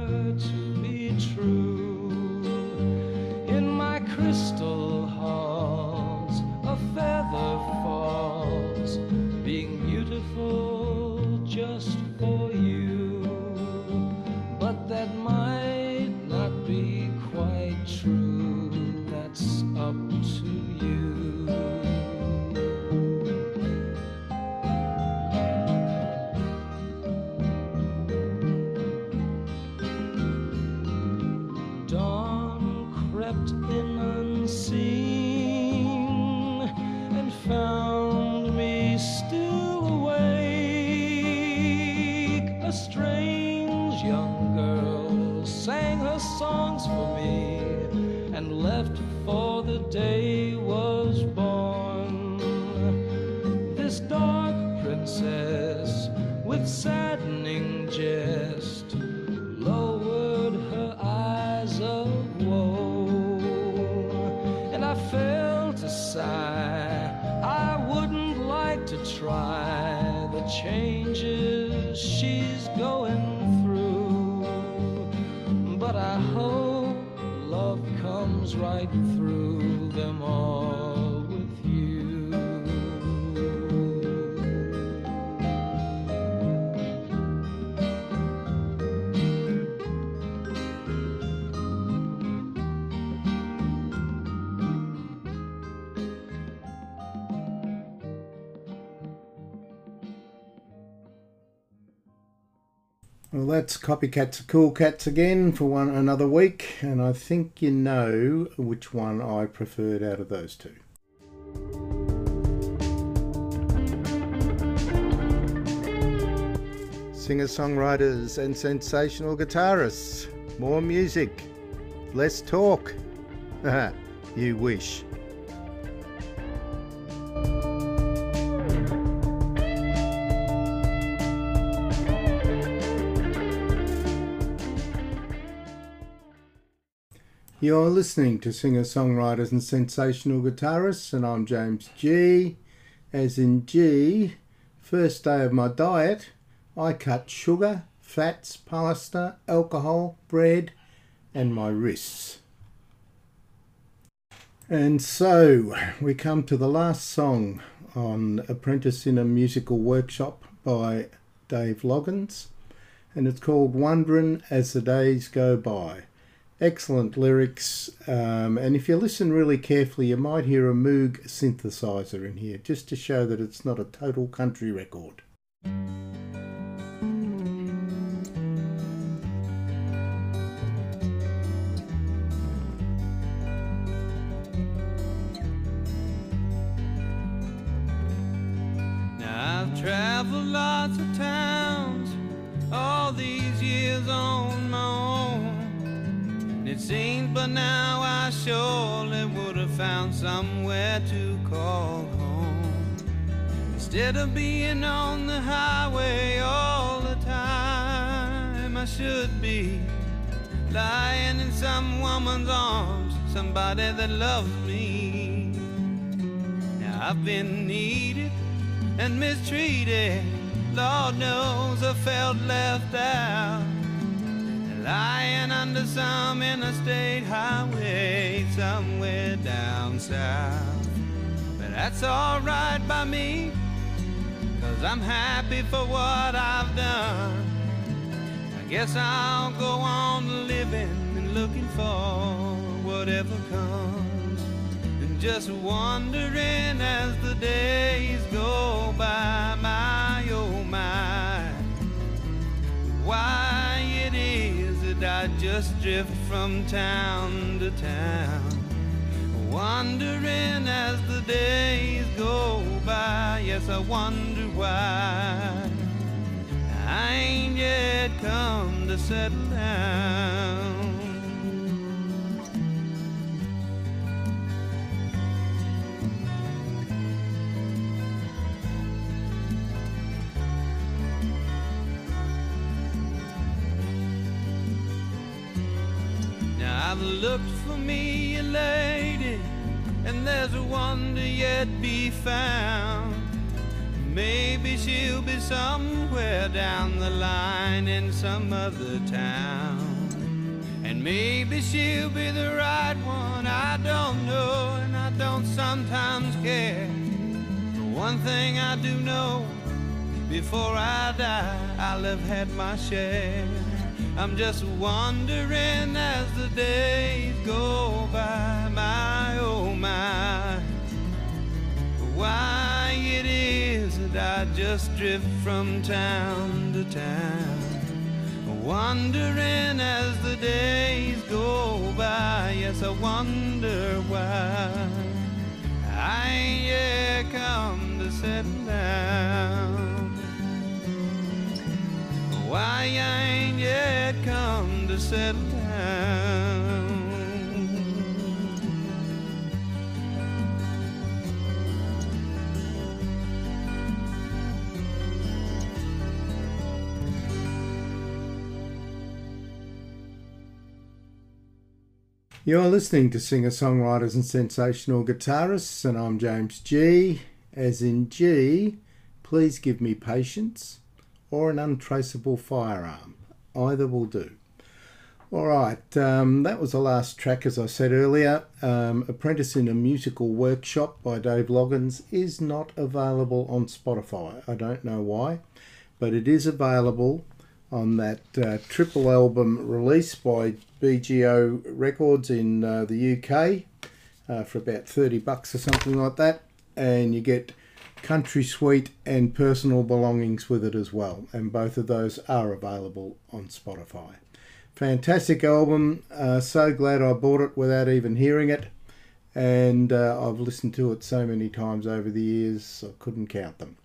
That's Copycats Cool Cats again for one another week, and I think you know which one I preferred out of those two. Singer songwriters and sensational guitarists. More music, less talk. you wish. You're listening to singer songwriters and sensational guitarists, and I'm James G. As in G, first day of my diet, I cut sugar, fats, pasta, alcohol, bread, and my wrists. And so we come to the last song on Apprentice in a Musical Workshop by Dave Loggins, and it's called Wonderin' as the Days Go By. Excellent lyrics, um, and if you listen really carefully, you might hear a Moog synthesizer in here, just to show that it's not a total country record. Traveled lots of towns all these years on my own. It seems, but now I surely would have found somewhere to call home. Instead of being on the highway all the time, I should be lying in some woman's arms, somebody that loves me. Now I've been needed and mistreated. Lord knows I felt left out. Lying under some interstate highway somewhere down south. But that's alright by me, cause I'm happy for what I've done. I guess I'll go on living and looking for whatever comes. And just wondering as the days go by, my oh my. Why that I just drift from town to town? Wondering as the days go by, yes, I wonder why I ain't yet come to settle down. I've looked for me a lady, and there's a one to yet be found. Maybe she'll be somewhere down the line in some other town. And maybe she'll be the right one, I don't know, and I don't sometimes care. But one thing I do know, before I die, I'll have had my share. I'm just wondering as the days go by, my oh my, why it is that I just drift from town to town. Wondering as the days go by, yes, I wonder why I yet come to settle down. Why I ain't yet come to settle down. You're listening to singer songwriters and sensational guitarists, and I'm James G. As in G, please give me patience or an untraceable firearm. Either will do. All right, um, that was the last track, as I said earlier. Um, Apprentice in a Musical Workshop by Dave Loggins is not available on Spotify. I don't know why, but it is available on that uh, triple album release by BGO Records in uh, the UK uh, for about 30 bucks or something like that. And you get Country Suite and Personal Belongings with it as well. And both of those are available on Spotify. Fantastic album. Uh, so glad I bought it without even hearing it. And uh, I've listened to it so many times over the years, I couldn't count them.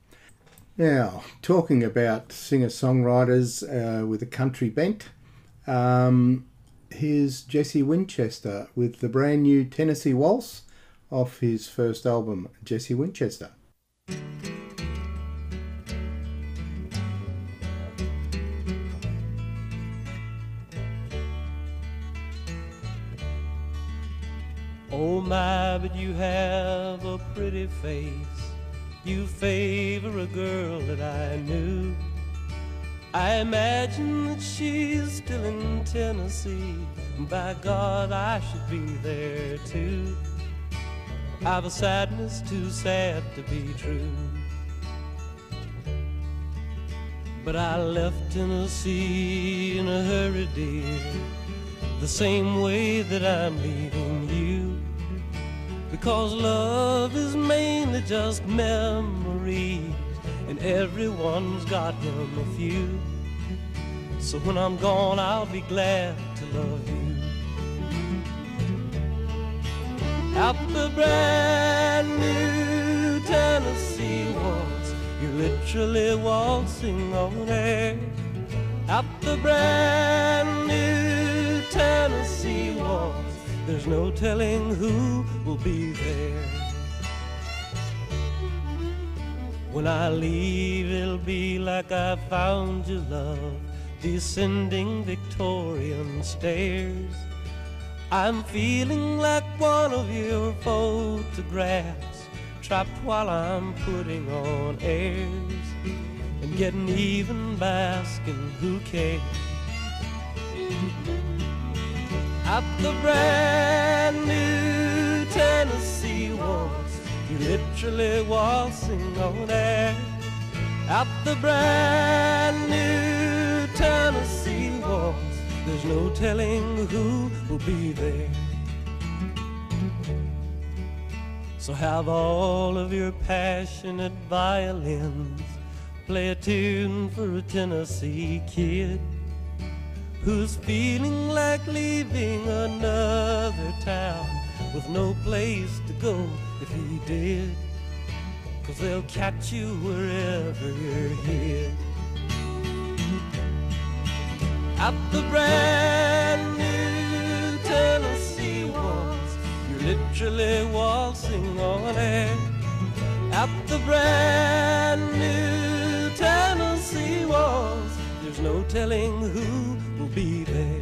Now, talking about singer songwriters uh, with a country bent, um, here's Jesse Winchester with the brand new Tennessee Waltz off his first album, Jesse Winchester. My, but you have a pretty face. You favor a girl that I knew. I imagine that she's still in Tennessee. By God, I should be there too. I've a sadness too sad to be true. But I left Tennessee in a hurry, dear, the same way that I'm leaving you. Because love is mainly just memories, and everyone's got him a few. So when I'm gone, I'll be glad to love you. Out the brand new Tennessee waltz, you're literally waltzing on air. Out the brand new Tennessee waltz. There's no telling who will be there. When I leave, it'll be like I found your love, descending Victorian stairs. I'm feeling like one of your photographs, trapped while I'm putting on airs and getting even by asking who cares. At the brand new Tennessee waltz, you literally waltzing on air. At the brand new Tennessee waltz, there's no telling who will be there. So have all of your passionate violins play a tune for a Tennessee kid. Who's feeling like leaving another town with no place to go if he did. Cause they'll catch you wherever you're hid. At the brand new Tennessee waltz, you're literally waltzing on air. At the brand new Tennessee waltz, there's no telling who be there.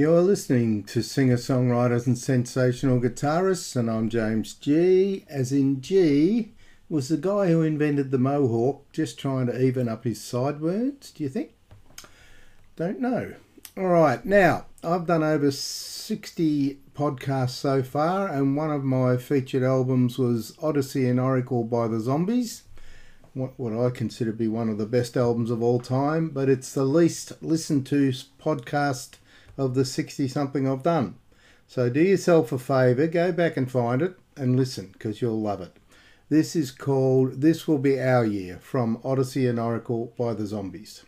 You're listening to singer songwriters and sensational guitarists, and I'm James G. As in G was the guy who invented the mohawk, just trying to even up his sideburns, do you think? Don't know. All right, now I've done over 60 podcasts so far, and one of my featured albums was Odessey and Oracle by the Zombies. What, what I consider to be one of the best albums of all time, but it's the least listened to podcast of the 60 something I've done. So do yourself a favour, go back and find it and listen because you'll love it. This is called This Will Be Our Year from Odessey and Oracle by the Zombies.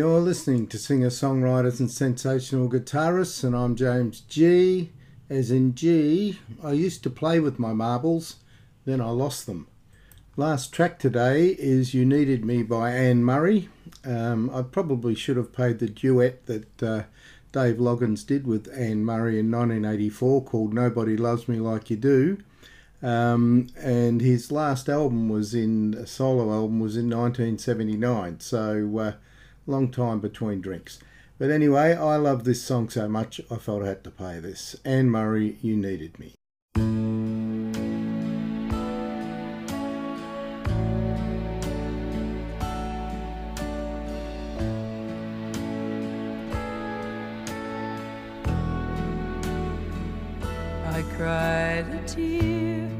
You're listening to singer songwriters and sensational guitarists, and I'm James G. As in G, I used to play with my marbles, then I lost them. Last track today is You Needed Me by Anne Murray. Um, I probably should have played the duet that uh, Dave Loggins did with Anne Murray in 1984 called Nobody Loves Me Like You Do. Um, and his last album was in, a solo album was in 1979, so uh, long time between drinks. But anyway, I love this song so much I felt I had to play this. Anne Murray, You Needed Me. I cried a tear,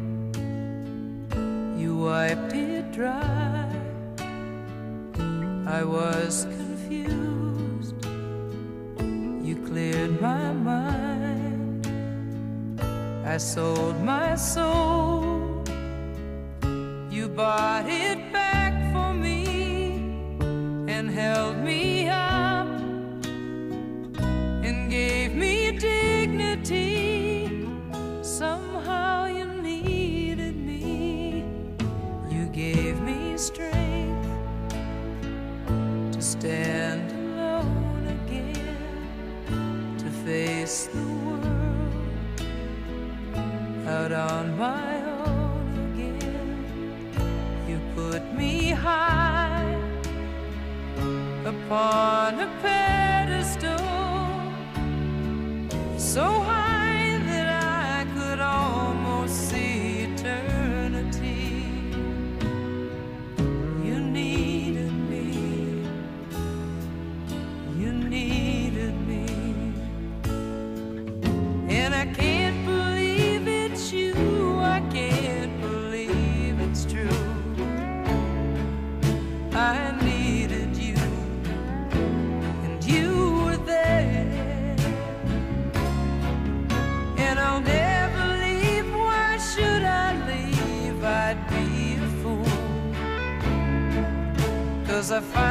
you wiped it dry. I was confused, you cleared my mind. I sold my soul, you bought it back. my own again. You put me high upon a pedestal, so high. Cause I find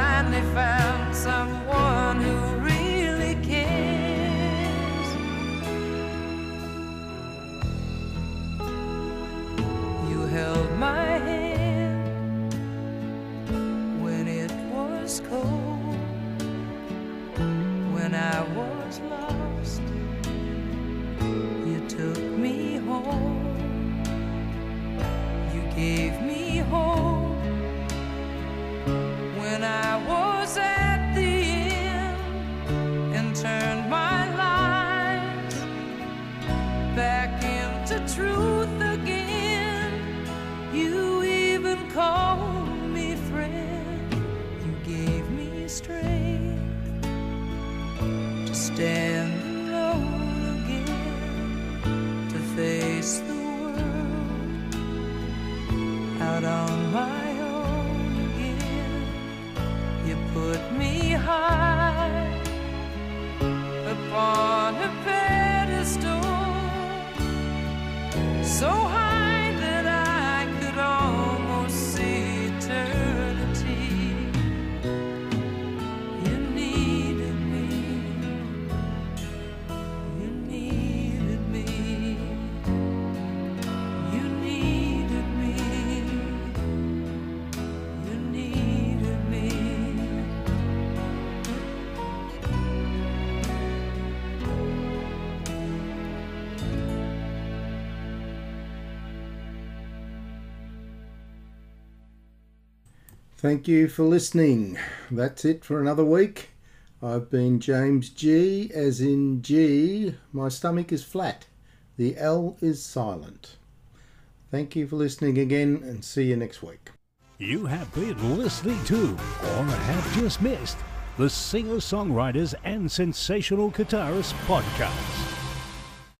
Thank you for listening. That's it for another week. I've been James G, as in G, my stomach is flat. The L is silent. Thank you for listening again and see you next week. You have been listening to, or have just missed, the Singer Songwriters and Sensational Guitarists podcast.